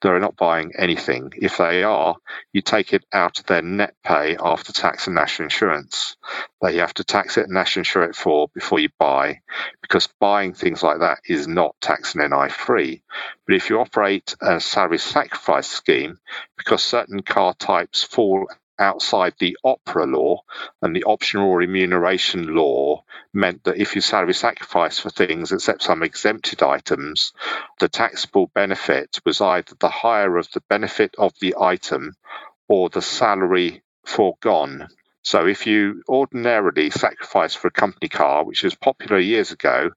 They're not buying anything. If they are, you take it out of their net pay after tax and national insurance. You have to tax it and national insure it for before you buy, because buying things like that is not tax and NI free. But if you operate a salary sacrifice scheme, because certain car types fall outside the OpRA law and the optional remuneration law meant that if you salary sacrifice for things except some exempted items, the taxable benefit was either the higher of the benefit of the item or the salary foregone. So if you ordinarily sacrifice for a company car, which was popular years ago,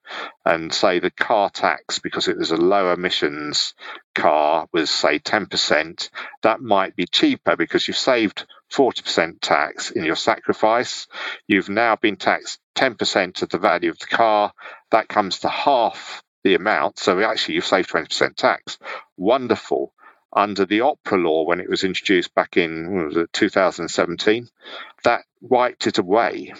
and say the car tax, because it was a low emissions car, was say 10%, that might be cheaper because you've saved 40% tax in your sacrifice. You've now been taxed 10% of the value of the car. That comes to half the amount. So actually, you've saved 20% tax. Wonderful under the OpRA law when it was introduced back in was 2017, that wiped it away.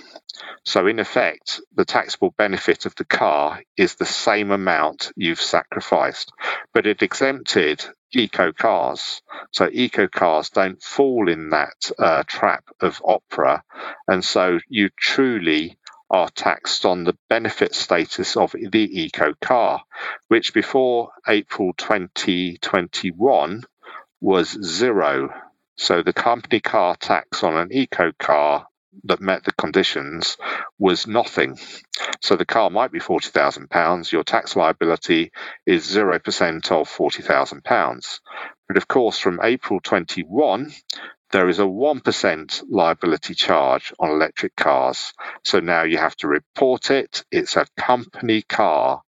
So, in effect, the taxable benefit of the car is the same amount you've sacrificed, but it exempted eco cars. So, eco cars don't fall in that uh, trap of OpRA. and so you truly are taxed on the benefit status of the eco car, which before April 2021 was zero. So the company car tax on an eco car that met the conditions was nothing. So the car might be £40,000. Your tax liability is 0% of £40,000. But of course, from April 21, there is a 1% liability charge on electric cars. So now you have to report it. It's a company car.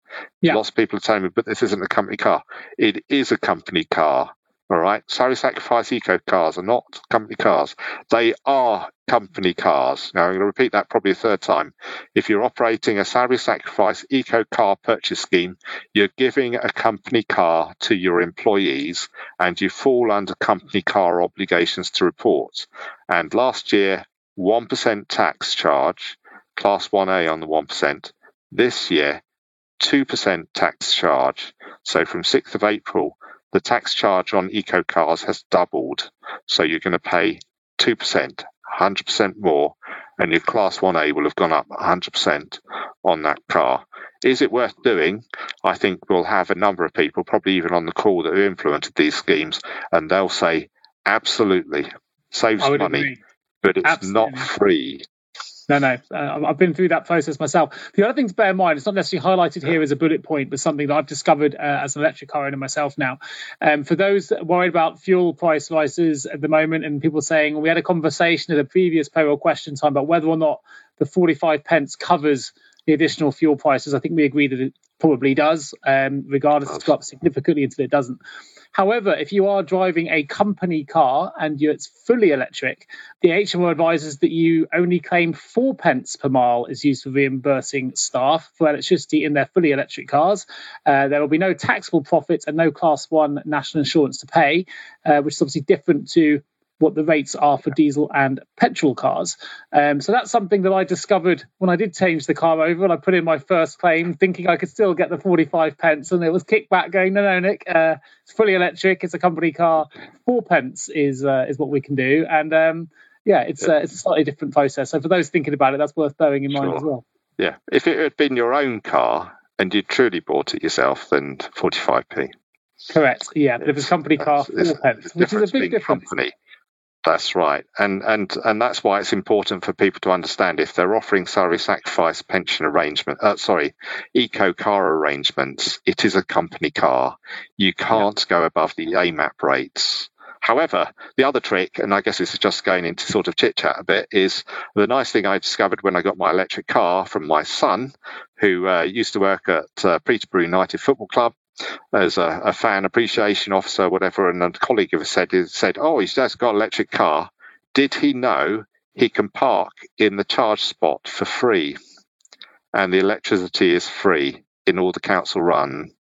Yeah. Lots of people are telling me, but this isn't a company car. It is a company car. All right. Salary sacrifice eco cars are not company cars. They are company cars. Now, I'm going to repeat that probably a third time. If you're operating a salary sacrifice eco car purchase scheme, you're giving a company car to your employees and you fall under company car obligations to report. And last year, 1% tax charge, class 1A on the 1%. This year, 2% tax charge. So from 6th of April, the tax charge on eco cars has doubled. So you're going to pay 2%, 100% more, and your Class 1A will have gone up 100% on that car. Is it worth doing? I think we'll have a number of people, probably even on the call, that have implemented these schemes, and they'll say, absolutely, saves money, agree. but it's absolutely. not free.
No, no, uh, I've been through that process myself. The other thing to bear in mind, it's not necessarily highlighted here as a bullet point, but something that I've discovered uh, as an electric car owner myself now. Um, for those worried about fuel price rises at the moment, and people saying we had a conversation at a previous payroll question time about whether or not the 45 pence covers the additional fuel prices. I think we agree that it probably does, um, regardless, it's up significantly until it doesn't. However, if you are driving a company car and it's fully electric, the HMO advises that you only claim four pence per mile is used for reimbursing staff for electricity in their fully electric cars. Uh, there will be no taxable profits and no class one national insurance to pay, uh, which is obviously different to what the rates are for diesel and petrol cars. Um, so that's something that I discovered when I did change the car over and I put in my first claim, thinking I could still get the 45 pence, and it was kickback going, no, no, Nick, uh, it's fully electric, it's a company car, four pence is uh, is what we can do, and um, yeah, it's. Uh, it's a slightly different process. So for those thinking about it, that's worth bearing in sure. mind as well.
Yeah, if it had been your own car and you truly bought it yourself, then 45p.
Correct. Yeah, but if it's a company car, four pence, which is a big difference.
Company that's right, and and and that's why it's important for people to understand if they're offering salary sacrifice pension arrangement, uh, sorry, eco car arrangements. It is a company car. You can't yeah. go above the AMAP rates. However, the other trick, and I guess this is just going into sort of chit chat a bit, is the nice thing I discovered when I got my electric car from my son, who uh, used to work at uh, Peterborough United Football Club as a, a, fan appreciation officer, whatever, and a colleague of us said, said, "Oh, he's just got an electric car. Did he know he can park in the charge spot for free, and the electricity is free in all the council-run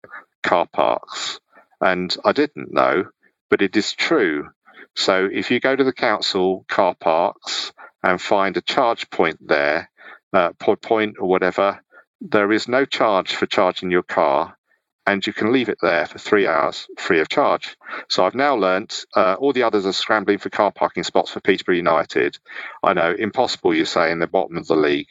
car parks?" And I didn't know, but it is true. So if you go to the council car parks and find a charge point there, uh, point or whatever, there is no charge for charging your car and you can leave it there for three hours free of charge. So I've now learnt uh, all the others are scrambling for car parking spots for Peterborough United. I know, impossible, you say, in the bottom of the league.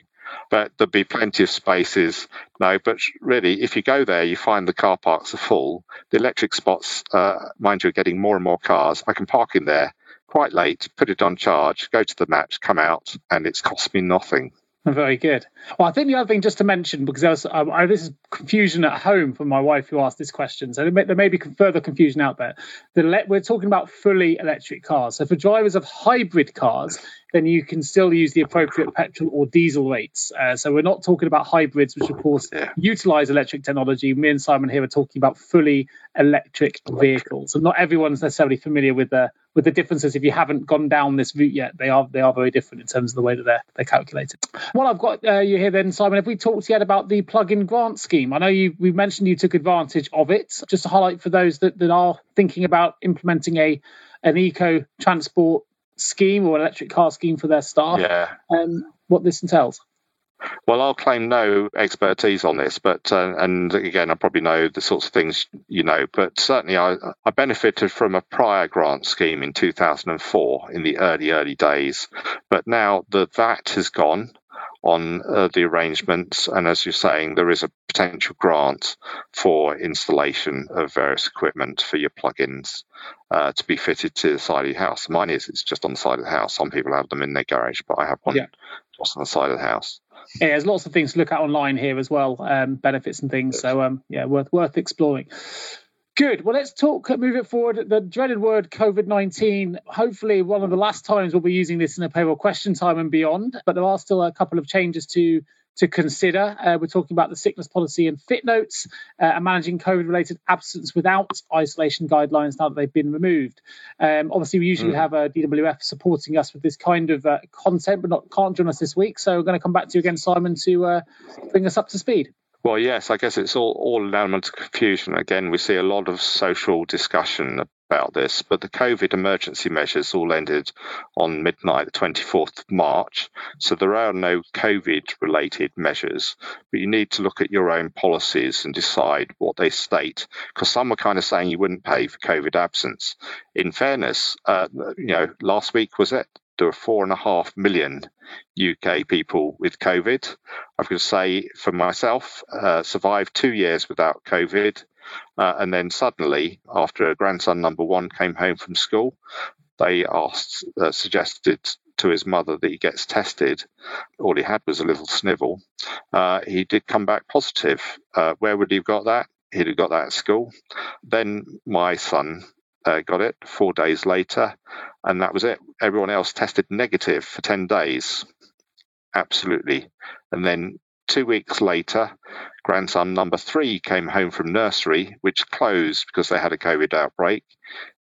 But there'll be plenty of spaces. No, but really, if you go there, you find the car parks are full. The electric spots, uh, mind you, are getting more and more cars. I can park in there quite late, put it on charge, go to the match, come out, and it's cost me nothing.
Very good. Well, I think the other thing just to mention, because was, um, I, this is confusion at home for my wife who asked this question, so there may, there may be further confusion out there. The, we're talking about fully electric cars. So for drivers of hybrid cars, then you can still use the appropriate petrol or diesel rates. Uh, so we're not talking about hybrids, which of course yeah. utilize electric technology. Me and Simon here are talking about fully electric vehicles, and not everyone's necessarily familiar with the with the differences. If you haven't gone down this route yet, they are they are very different in terms of the way that they're they're calculated. Well, I've got uh, you here then, Simon. Have we talked yet about the plug-in grant scheme? I know you we mentioned you took advantage of it. Just to highlight for those that, that are thinking about implementing a an eco transport scheme or electric car scheme for their staff.
Yeah.
Um, what this entails.
Well, I'll claim no expertise on this, but uh, and again, I probably know the sorts of things you know, but certainly I, I benefited from a prior grant scheme in 2004 in the early early days, but now the VAT has gone on uh, the arrangements, and as you're saying, there is a potential grant for installation of various equipment for your plugins uh, to be fitted to the side of your house. Mine is it's just on the side of the house. Some people have them in their garage, but I have one yeah. Just on the side of the house
yeah, there's lots of things to look at online here as well, um, benefits and things. So um, yeah, worth worth exploring. Good. Well, let's talk. Move it forward. The dreaded word COVID nineteen. Hopefully, one of the last times we'll be using this in a payroll question time and beyond. But there are still a couple of changes to to consider. Uh, we're talking about the sickness policy and fit notes uh, and managing COVID related absence without isolation guidelines now that they've been removed. Um, obviously, we usually mm. have a DWF supporting us with this kind of uh, content, but not can't join us this week. So we're going to come back to you again, Simon, to uh, bring us up to speed.
Well, yes, I guess it's all, all an element of confusion. Again, we see a lot of social discussion about this, but the COVID emergency measures all ended on midnight, the 24th of March. So there are no COVID related measures, but you need to look at your own policies and decide what they state. Because some were kind of saying you wouldn't pay for COVID absence. In fairness, uh, you know, last week was it? There are four and a half million UK people with COVID. I've got to say, for myself, uh, survived two years without COVID. Uh, and then suddenly, after a grandson number one came home from school, they asked, uh, suggested to his mother that he gets tested. All he had was a little snivel. Uh, he did come back positive. Uh, where would he have got that? He'd have got that at school. Then my son uh, got it four days later, and that was it. Everyone else tested negative for 10 days. Absolutely. And then Two weeks later, grandson number three came home from nursery, which closed because they had a COVID outbreak.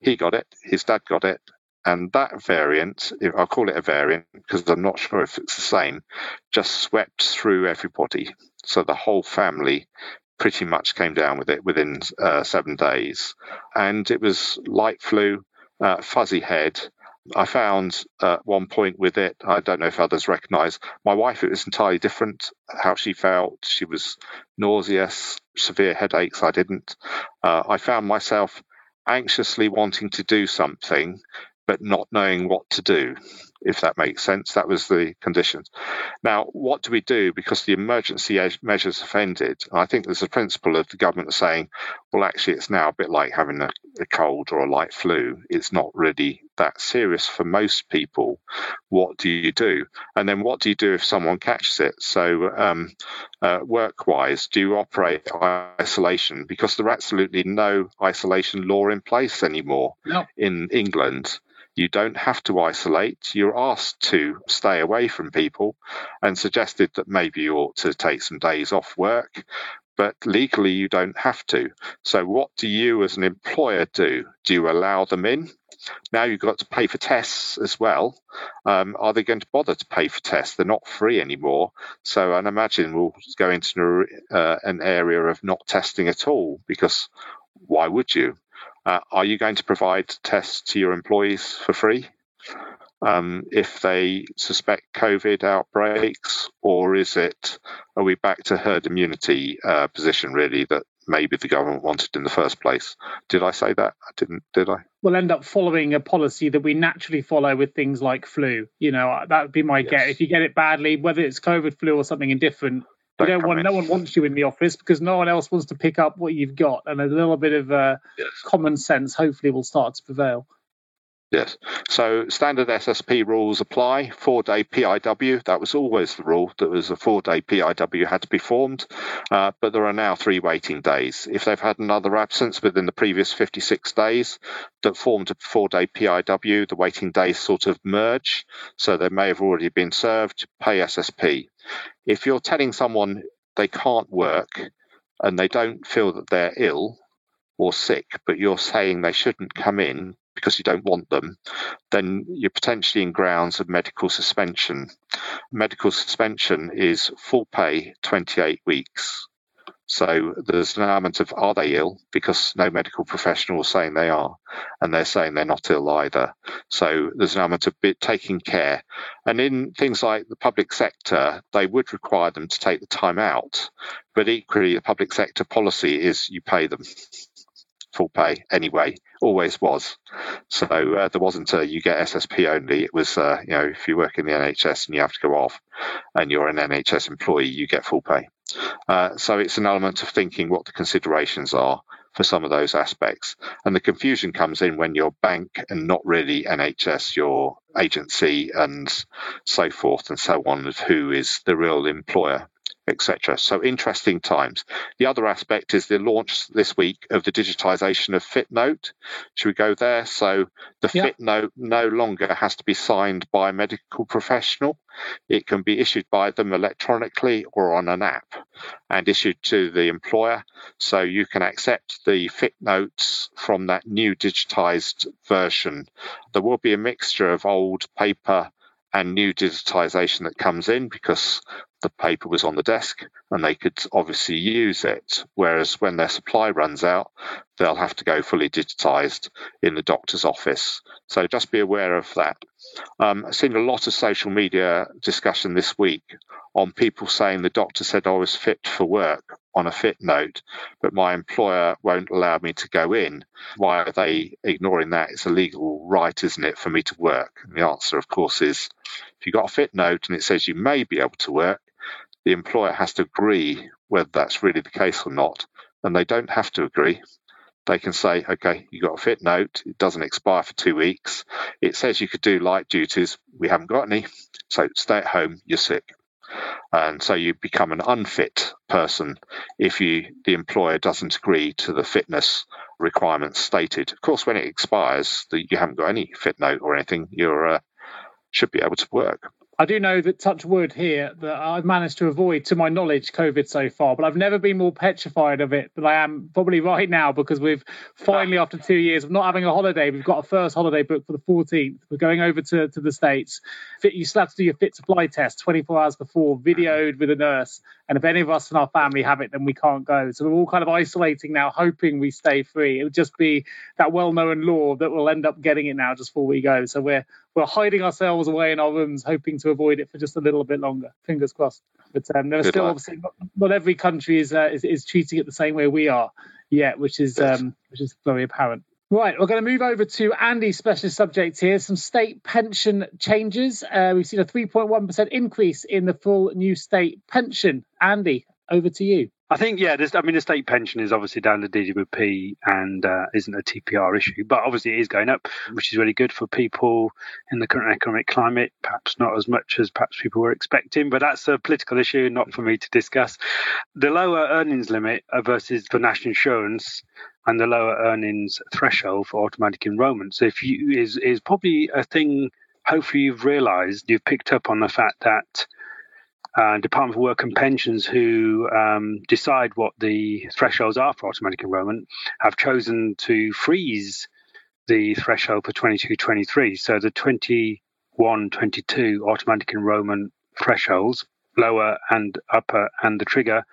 He got it, his dad got it, and that variant, I'll call it a variant because I'm not sure if it's the same, just swept through everybody. So the whole family pretty much came down with it within uh, seven days. And it was light flu, uh, fuzzy head. I found uh, one point with it, I don't know if others recognize. My wife, it was entirely different how she felt. She was nauseous, severe headaches. I didn't. Uh, I found myself anxiously wanting to do something but not knowing what to do, if that makes sense. That was the conditions. Now, what do we do? Because the emergency measures have ended. I think there's a principle of the government saying, well, actually, it's now a bit like having a, a cold or a light flu. It's not really that serious for most people. What do you do? And then what do you do if someone catches it? So, um, uh, work wise, do you operate isolation? Because there are absolutely no isolation law in place anymore no. in England. You don't have to isolate. You're asked to stay away from people and suggested that maybe you ought to take some days off work, but legally you don't have to. So, what do you as an employer do? Do you allow them in? Now you've got to pay for tests as well. Um, are they going to bother to pay for tests? They're not free anymore. So, I imagine we'll go into uh, an area of not testing at all because why would you? Uh, are you going to provide tests to your employees for free um, if they suspect COVID outbreaks, or is it are we back to herd immunity uh, position really that maybe the government wanted in the first place? Did I say that? I didn't. Did I?
We'll end up following a policy that we naturally follow with things like flu. You know, that would be my yes. If you get it badly, whether it's COVID, flu, or something indifferent, you don't want no one wants you in the office because no one else wants to pick up what you've got, and a little bit of uh, yes. common sense hopefully will start to prevail.
Yes. So standard SSP rules apply. Four day PIW, that was always the rule. That was a four day PIW had to be formed, uh, but there are now three waiting days. If they've had another absence within the previous 56 days that formed a four day PIW, the waiting days sort of merge. So they may have already been served, pay SSP. If you're telling someone they can't work and they don't feel that they're ill, or sick, but you're saying they shouldn't come in because you don't want them, then you're potentially in grounds of medical suspension. Medical suspension is full pay 28 weeks. So there's an element of are they ill because no medical professional is saying they are, and they're saying they're not ill either. So there's an element of taking care. And in things like the public sector, they would require them to take the time out, but equally the public sector policy is you pay them full pay anyway, always was. So uh, there wasn't a you get SSP only. It was, uh, you know, if you work in the NHS and you have to go off and you're an NHS employee, you get full pay. Uh, so it's an element of thinking what the considerations are for some of those aspects. And the confusion comes in when you're bank and not really NHS, your agency and so forth and so on of who is the real employer etc. So interesting times. The other aspect is the launch this week of the digitization of FitNote. Should we go there? So the FitNote no longer has to be signed by a medical professional. It can be issued by them electronically or on an app and issued to the employer. So you can accept the FitNotes from that new digitized version. There will be a mixture of old paper and new digitization that comes in because the paper was on the desk and they could obviously use it. Whereas when their supply runs out, they'll have to go fully digitized in the doctor's office. So just be aware of that. Um, I've seen a lot of social media discussion this week on people saying the doctor said I was fit for work on a fit note, but my employer won't allow me to go in. Why are they ignoring that? It's a legal right, isn't it, for me to work? And the answer, of course, is if you've got a fit note and it says you may be able to work, the employer has to agree whether that's really the case or not. And they don't have to agree. They can say, okay, you got a fit note. It doesn't expire for two weeks. It says you could do light duties. We haven't got any. So stay at home. You're sick. And so you become an unfit person if you the employer doesn't agree to the fitness requirements stated. Of course, when it expires, you haven't got any fit note or anything. You uh, should be able to work.
I do know that touch wood here that I've managed to avoid, to my knowledge, COVID so far, but I've never been more petrified of it than I am probably right now because we've finally, after two years of not having a holiday, we've got a first holiday book for the 14th. We're going over to, to the States. You still have to do your fit to fly test 24 hours before, videoed with a nurse. And if any of us in our family have it, then we can't go. So we're all kind of isolating now, hoping we stay free. It would just be that well known law that we'll end up getting it now just before we go. So we're we're hiding ourselves away in our rooms, hoping to avoid it for just a little bit longer. Fingers crossed. But um, there's still luck. obviously not, not, every country is, uh, is, is treating it the same way we are yet, which is um, which is very apparent. Right, we're going to move over to Andy's special subject here some state pension changes. Uh, we've seen a 3.1% increase in the full new state pension. Andy, over to you.
I think, yeah, I mean, the state pension is obviously down to DWP and uh, isn't a TPR issue, but obviously it is going up, which is really good for people in the current economic climate. Perhaps not as much as perhaps people were expecting, but that's a political issue, not for me to discuss. The lower earnings limit versus for national insurance and the lower earnings threshold for automatic enrolment. So if you is is probably a thing. Hopefully, you've realised you've picked up on the fact that uh, Department of Work and Pensions, who um, decide what the thresholds are for automatic enrolment, have chosen to freeze the threshold for 22-23. So the 21-22 automatic enrolment thresholds, lower and upper, and the trigger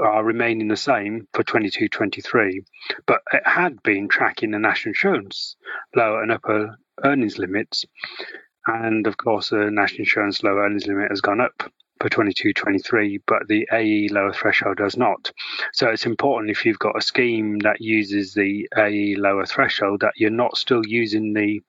are remaining the same for 22 23 but it had been tracking the national insurance lower and upper earnings limits. And of course the national insurance lower earnings limit has gone up for 22 23 but the AE lower threshold does not. So it's important if you've got a scheme that uses the AE lower threshold that you're not still using the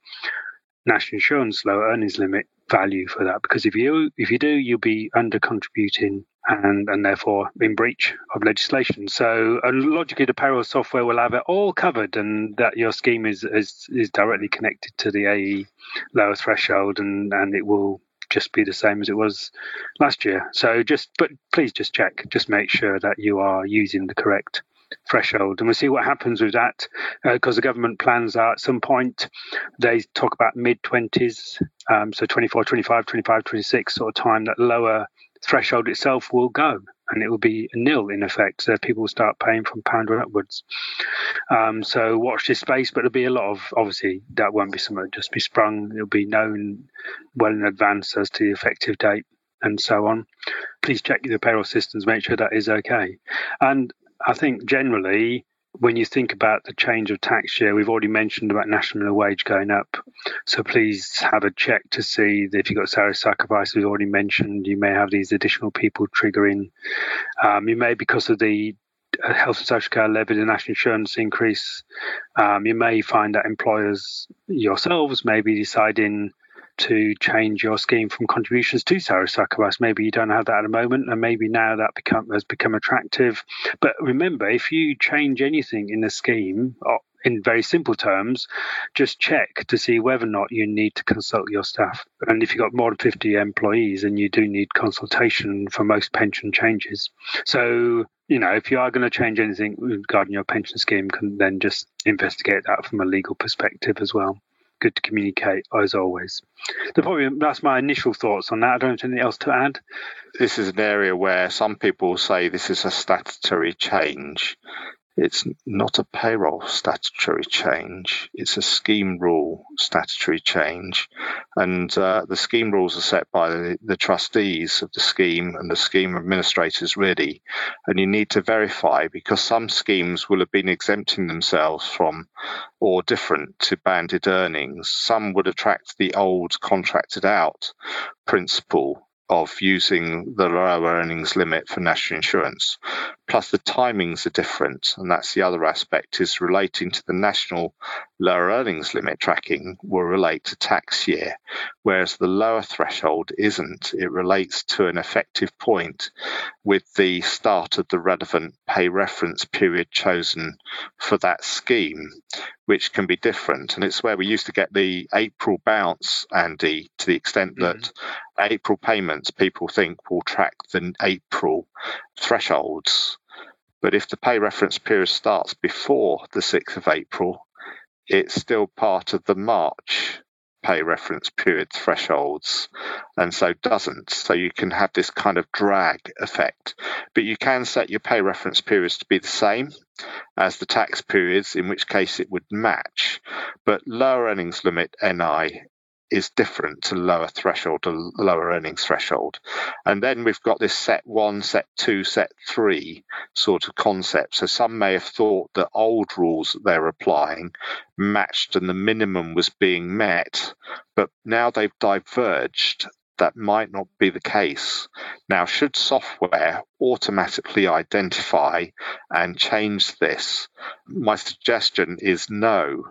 national insurance lower earnings limit value for that because if you if you do you'll be under contributing and and therefore in breach of legislation. So logically the payroll software will have it all covered and that your scheme is is, is directly connected to the AE lower threshold and and it will just be the same as it was last year so just but please just check just make sure that you are using the correct threshold. And we'll see what happens with that because uh, the government plans are at some point, they talk about mid 20s, um, so 24, 25, 25, 26 sort of time, that lower threshold itself will go and it will be nil in effect. So people will start paying from pound or upwards. Um, so watch this space, but there'll be a lot of obviously that won't be something just be sprung. It'll be known well in advance as to the effective date and so on. Please check the payroll systems, make sure that is okay. And I think generally, when you think about the change of tax year, we've already mentioned about national wage going up. So please have a check to see if you've got salary sacrifice. We've already mentioned you may have these additional people triggering. Um, you may, because of the uh, health and social care levy, the national insurance increase, um, you may find that employers yourselves may be deciding to change your scheme from contributions to salary sacrifice. Maybe you don't have that at the moment, and maybe now that become, has become attractive. But remember, if you change anything in the scheme, in very simple terms, just check to see whether or not you need to consult your staff. And if you've got more than 50 employees, then you do need consultation for most pension changes. So, you know, if you are going to change anything regarding your pension scheme, can then just investigate that from a legal perspective as well good to communicate as always. The probably that's my initial thoughts on that. I don't have anything else to add.
This is an area where some people say this is a statutory change. It's not a payroll statutory change. It's a scheme rule statutory change. And uh, the scheme rules are set by the, the, trustees of the scheme and the scheme administrators, really. And you need to verify because some schemes will have been exempting themselves from or different to banded earnings. Some would attract the old contracted out principle of using the lower earnings limit for national insurance. Plus, the timings are different, and that's the other aspect is relating to the national lower earnings limit tracking will relate to tax year, whereas the lower threshold isn't. It relates to an effective point with the start of the relevant pay reference period chosen for that scheme, which can be different. And it's where we used to get the April bounce, Andy, to the extent that mm-hmm. April payments people think will track the April thresholds. But if the pay reference period starts before the 6th of April, it's still part of the March pay reference period thresholds and so doesn't. So you can have this kind of drag effect. But you can set your pay reference periods to be the same as the tax periods, in which case it would match. But lower earnings limit NI is different to lower threshold to lower earnings threshold. And then we've got this set one, set two, set three sort of concept. So some may have thought that old rules that they're applying matched and the minimum was being met, but now they've diverged that might not be the case. Now, should software automatically identify and change this? My suggestion is no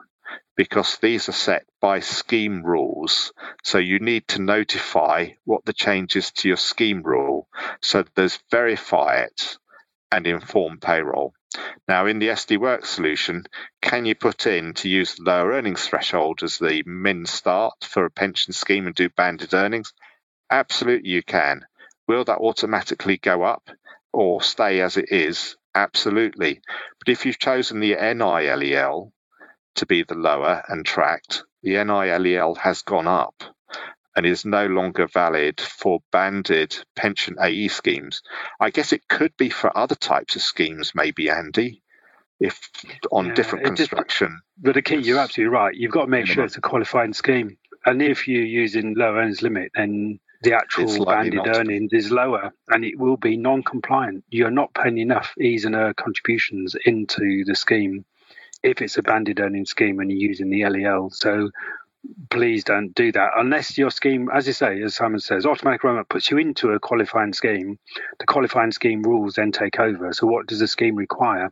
because these are set by scheme rules. So you need to notify what the changes to your scheme rule. So there's verify it and inform payroll. Now, in the SD Worx solution, can you put in to use the lower earnings threshold as the min start for a pension scheme and do banded earnings? Absolutely, you can. Will that automatically go up or stay as it is? Absolutely. But if you've chosen the NILEL, to be the lower and tracked, the NILEL has gone up and is no longer valid for banded pension AE schemes. I guess it could be for other types of schemes, maybe, Andy, if on yeah, different construction.
Just, but the key, you're absolutely right. You've got to make sure it's a qualifying scheme. And if you're using low earnings limit, then the actual banded earnings is lower and it will be non compliant. You're not paying enough E's and ER contributions into the scheme if it's a banded earning scheme and you're using the LEL. So please don't do that unless your scheme, as you say, as Simon says, automatic enrolment puts you into a qualifying scheme. The qualifying scheme rules then take over. So what does the scheme require?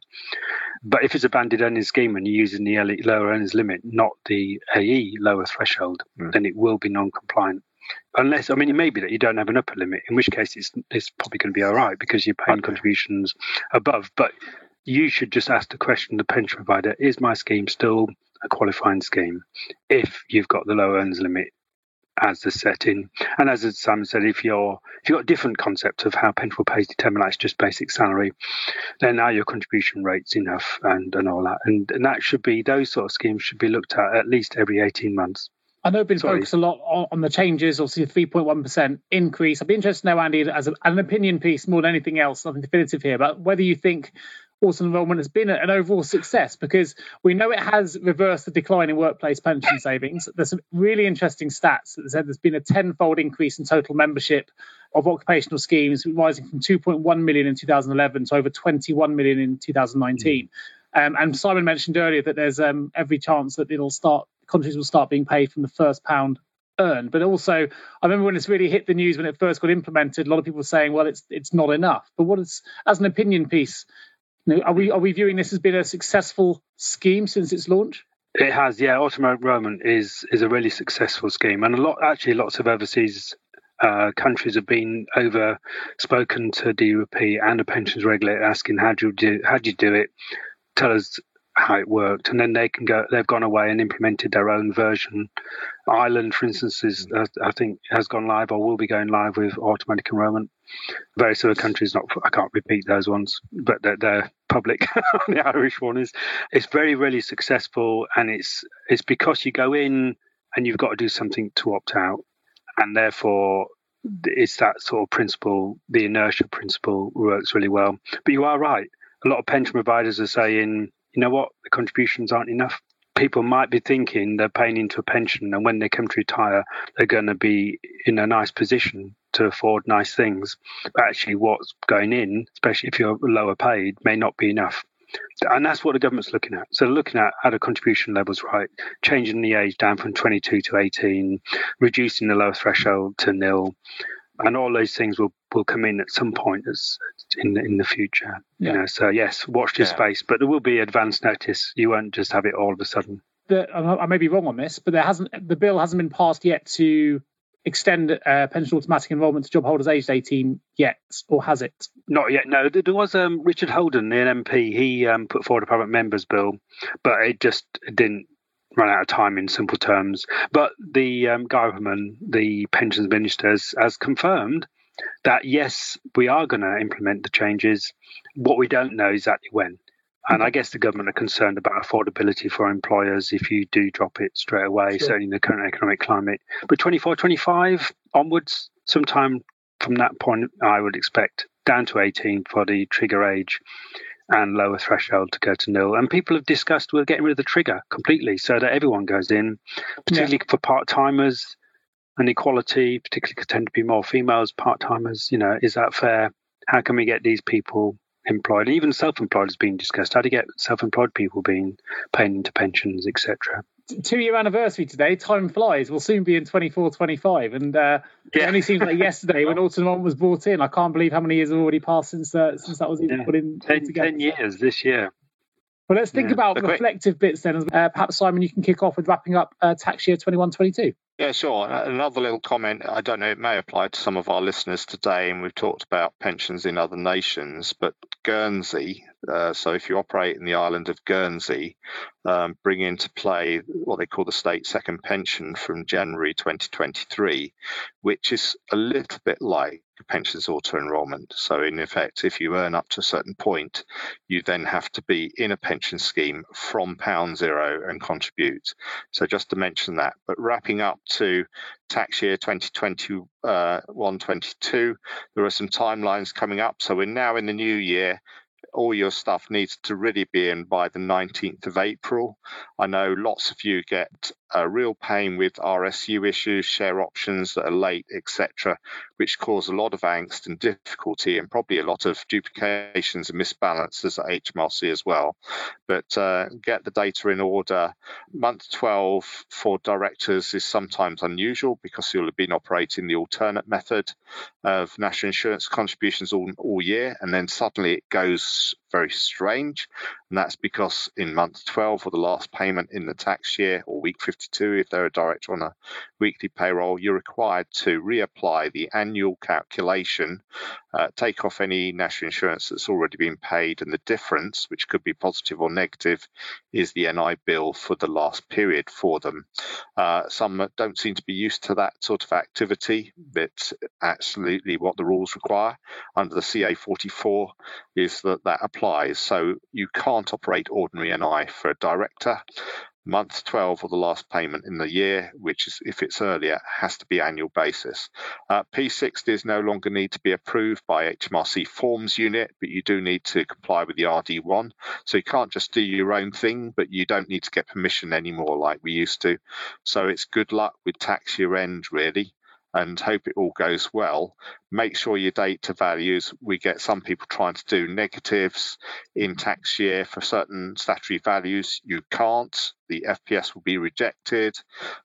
But if it's a banded earnings scheme and you're using the lower earnings limit, not the AE lower threshold, mm. then it will be non-compliant. Unless, I mean, it may be that you don't have an upper limit, in which case it's, it's probably going to be all right because you're paying okay. contributions above. But you should just ask the question the pension provider is my scheme still a qualifying scheme if you've got the low earns limit as the setting. And as Simon said, if you're if you've got a different concept of how pension pay is determined, that's just basic salary, then now your contribution rate's enough and, and all that. And and that should be those sort of schemes should be looked at at least every eighteen months.
I know it's been Sorry. focused a lot on, the changes, obviously the 3.1% increase. I'd be interested to know, Andy, as a, an opinion piece more than anything else, nothing definitive here, but whether you think auto enrolment has been an overall success because we know it has reversed the decline in workplace pension savings. There's some really interesting stats that said there's been a tenfold increase in total membership of occupational schemes, rising from 2.1 million in 2011 to over 21 million in 2019. Mm. Um, and Simon mentioned earlier that there's um, every chance that it'll start countries will start being paid from the first pound earned. But also, I remember when it's really hit the news when it first got implemented, a lot of people were saying, "Well, it's it's not enough." But what is as an opinion piece, are we are we viewing this as being a successful scheme since its launch?
It has, yeah. Automatic enrolment is is a really successful scheme, and a lot actually lots of overseas uh, countries have been over spoken to DWP and the pensions regulator asking how do you do how do you do it? Tell us how it worked, and then they can go. They've gone away and implemented their own version. Ireland, for instance, is mm. I think has gone live or will be going live with automatic enrolment. Various other countries, not I can't repeat those ones, but they're, they're public. the Irish one is. It's very, really successful, and it's it's because you go in and you've got to do something to opt out, and therefore it's that sort of principle, the inertia principle works really well. But you are right. A lot of pension providers are saying you know what, the contributions aren't enough. People might be thinking they're paying into a pension, and when they come to retire, they're going to be in a nice position to afford nice things. But actually, what's going in, especially if you're lower paid, may not be enough. And that's what the government's looking at. So, they're looking at how the contribution levels right, changing the age down from 22 to 18, reducing the lower threshold to nil, and all those things will, will come in at some point as in the, in the future. Yeah. You know, so yes, watch this yeah. space, but there will be advance notice. You won't just have it all of a sudden.
The, I may be wrong on this, but there hasn't the bill hasn't been passed yet to extend uh, pension automatic enrolment to job holders aged 18 yet, or has it?
Not yet. No, there was um, Richard Holden, the MP. He um, put forward a private members bill, but it just didn't run out of time in simple terms. But the um, government, the pensions minister, has, has confirmed that yes, we are going to implement the changes. What we don't know exactly when. And I mm-hmm. guess the government are concerned about affordability for employers if you do drop it straight away, sure. certainly in the current economic climate. But 24, 25 onwards, sometime from that point, I would expect down to 18 for the trigger age and lower threshold to go to nil. And people have discussed we're getting rid of the trigger completely so that everyone goes in, particularly yeah. for part timers and equality, particularly tend to be more females part timers. You know, is that fair? How can we get these people employed? Even self employed has been discussed. How to get self employed people being paying into pensions, etc
two year anniversary today. Time flies. We'll soon be in 24, 25. And uh, yeah. it only seems like yesterday when auto enrolment was brought in. I can't believe how many years have already passed since uh, since that was even yeah. put in.
Ten, ten years this year.
Well, let's think yeah. about reflective bits then. Uh, perhaps, Simon, you can kick off with wrapping up uh, tax year 21 22.
Yeah, sure. Another little comment. I don't know, it may apply to some of our listeners today, and we've talked about pensions in other nations, but Guernsey, uh, so if you operate in the island of Guernsey, um, bring into play what they call the state second pension from January 2023, which is a little bit like pensions auto enrolment. So, in effect, if you earn up to a certain point, you then have to be in a pension scheme from pound zero and contribute. So, just to mention that. But wrapping up to tax year 2021 uh, 22, there are some timelines coming up. So, we're now in the new year all your stuff needs to really be in by the 19th of April. I know lots of you get a real pain with RSU issues, share options that are late, etc., which cause a lot of angst and difficulty and probably a lot of duplications and misbalances at HMRC as well. But uh, get the data in order. Month 12 for directors is sometimes unusual because you'll have been operating the alternate method of national insurance contributions all, all year, and then suddenly it goes very strange. And that's because in month 12 or the last payment in the tax year or week 52, if they're a director on a weekly payroll, you're required to reapply the annual calculation, uh, take off any national insurance that's already been paid, and the difference, which could be positive or negative, is the NI bill for the last period for them. Uh, some don't seem to be used to that sort of activity, but absolutely what the rules require under the CA 44 is that that applies. So you can't operate ordinary NI for a director. Month 12 or the last payment in the year, which is if it's earlier, has to be annual basis. Uh, P60s no longer need to be approved by HMRC forms unit, but you do need to comply with the RD1. So you can't just do your own thing, but you don't need to get permission anymore like we used to. So it's good luck with tax year end, really and hope it all goes well. Make sure your data values. We get some people trying to do negatives in tax year for certain statutory values. You can't. The FPS will be rejected.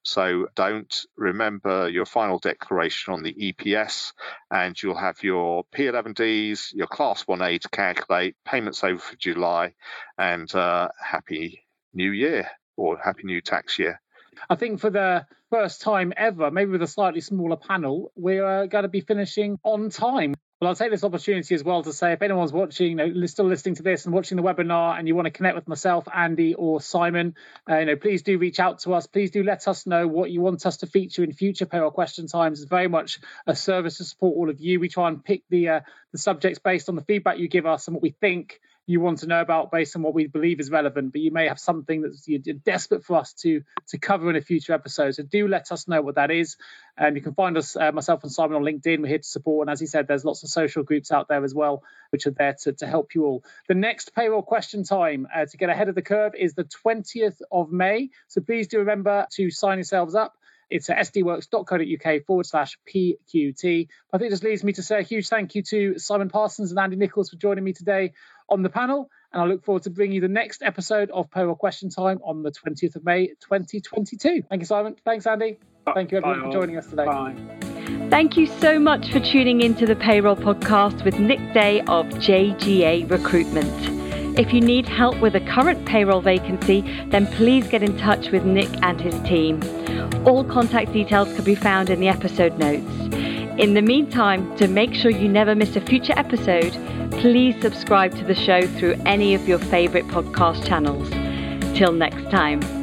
So don't remember your final declaration on the EPS, and you'll have your P11Ds, your Class 1A to calculate, payments over for July, and uh, happy new year or happy new tax year.
I think for the first time ever, maybe with a slightly smaller panel, we're going to be finishing on time. Well, I'll take this opportunity as well to say if anyone's watching, you know, still listening to this and watching the webinar, and you want to connect with myself, Andy, or Simon, uh, you know, please do reach out to us. Please do let us know what you want us to feature in future payroll question times. It's very much a service to support all of you. We try and pick the uh, the subjects based on the feedback you give us and what we think you want to know about based on what we believe is relevant, but you may have something that's you're desperate for us to to cover in a future episode. So do let us know what that is. And you can find us, uh, myself and Simon, on LinkedIn. We're here to support. And as he said, there's lots of social groups out there as well, which are there to, to help you all. The next payroll question time uh, to get ahead of the curve is the 20th of May. So please do remember to sign yourselves up. It's at sdworx.co.uk forward slash PQT. I think it just me to say a huge thank you to Simon Parsons and Andy Nicholls for joining me today on the panel. And I look forward to bringing you the next episode of Payroll Question Time on the 20th of May 2022. Thank you, Simon. Thanks, Andy. Thank you, everyone, Bye, for joining us today.
Bye.
Thank you so much for tuning into the Payroll Podcast with Nick Day of JGA Recruitment. If you need help with a current payroll vacancy, then please get in touch with Nick and his team. All contact details can be found in the episode notes. In the meantime, to make sure you never miss a future episode, please subscribe to the show through any of your favourite podcast channels. Till next time.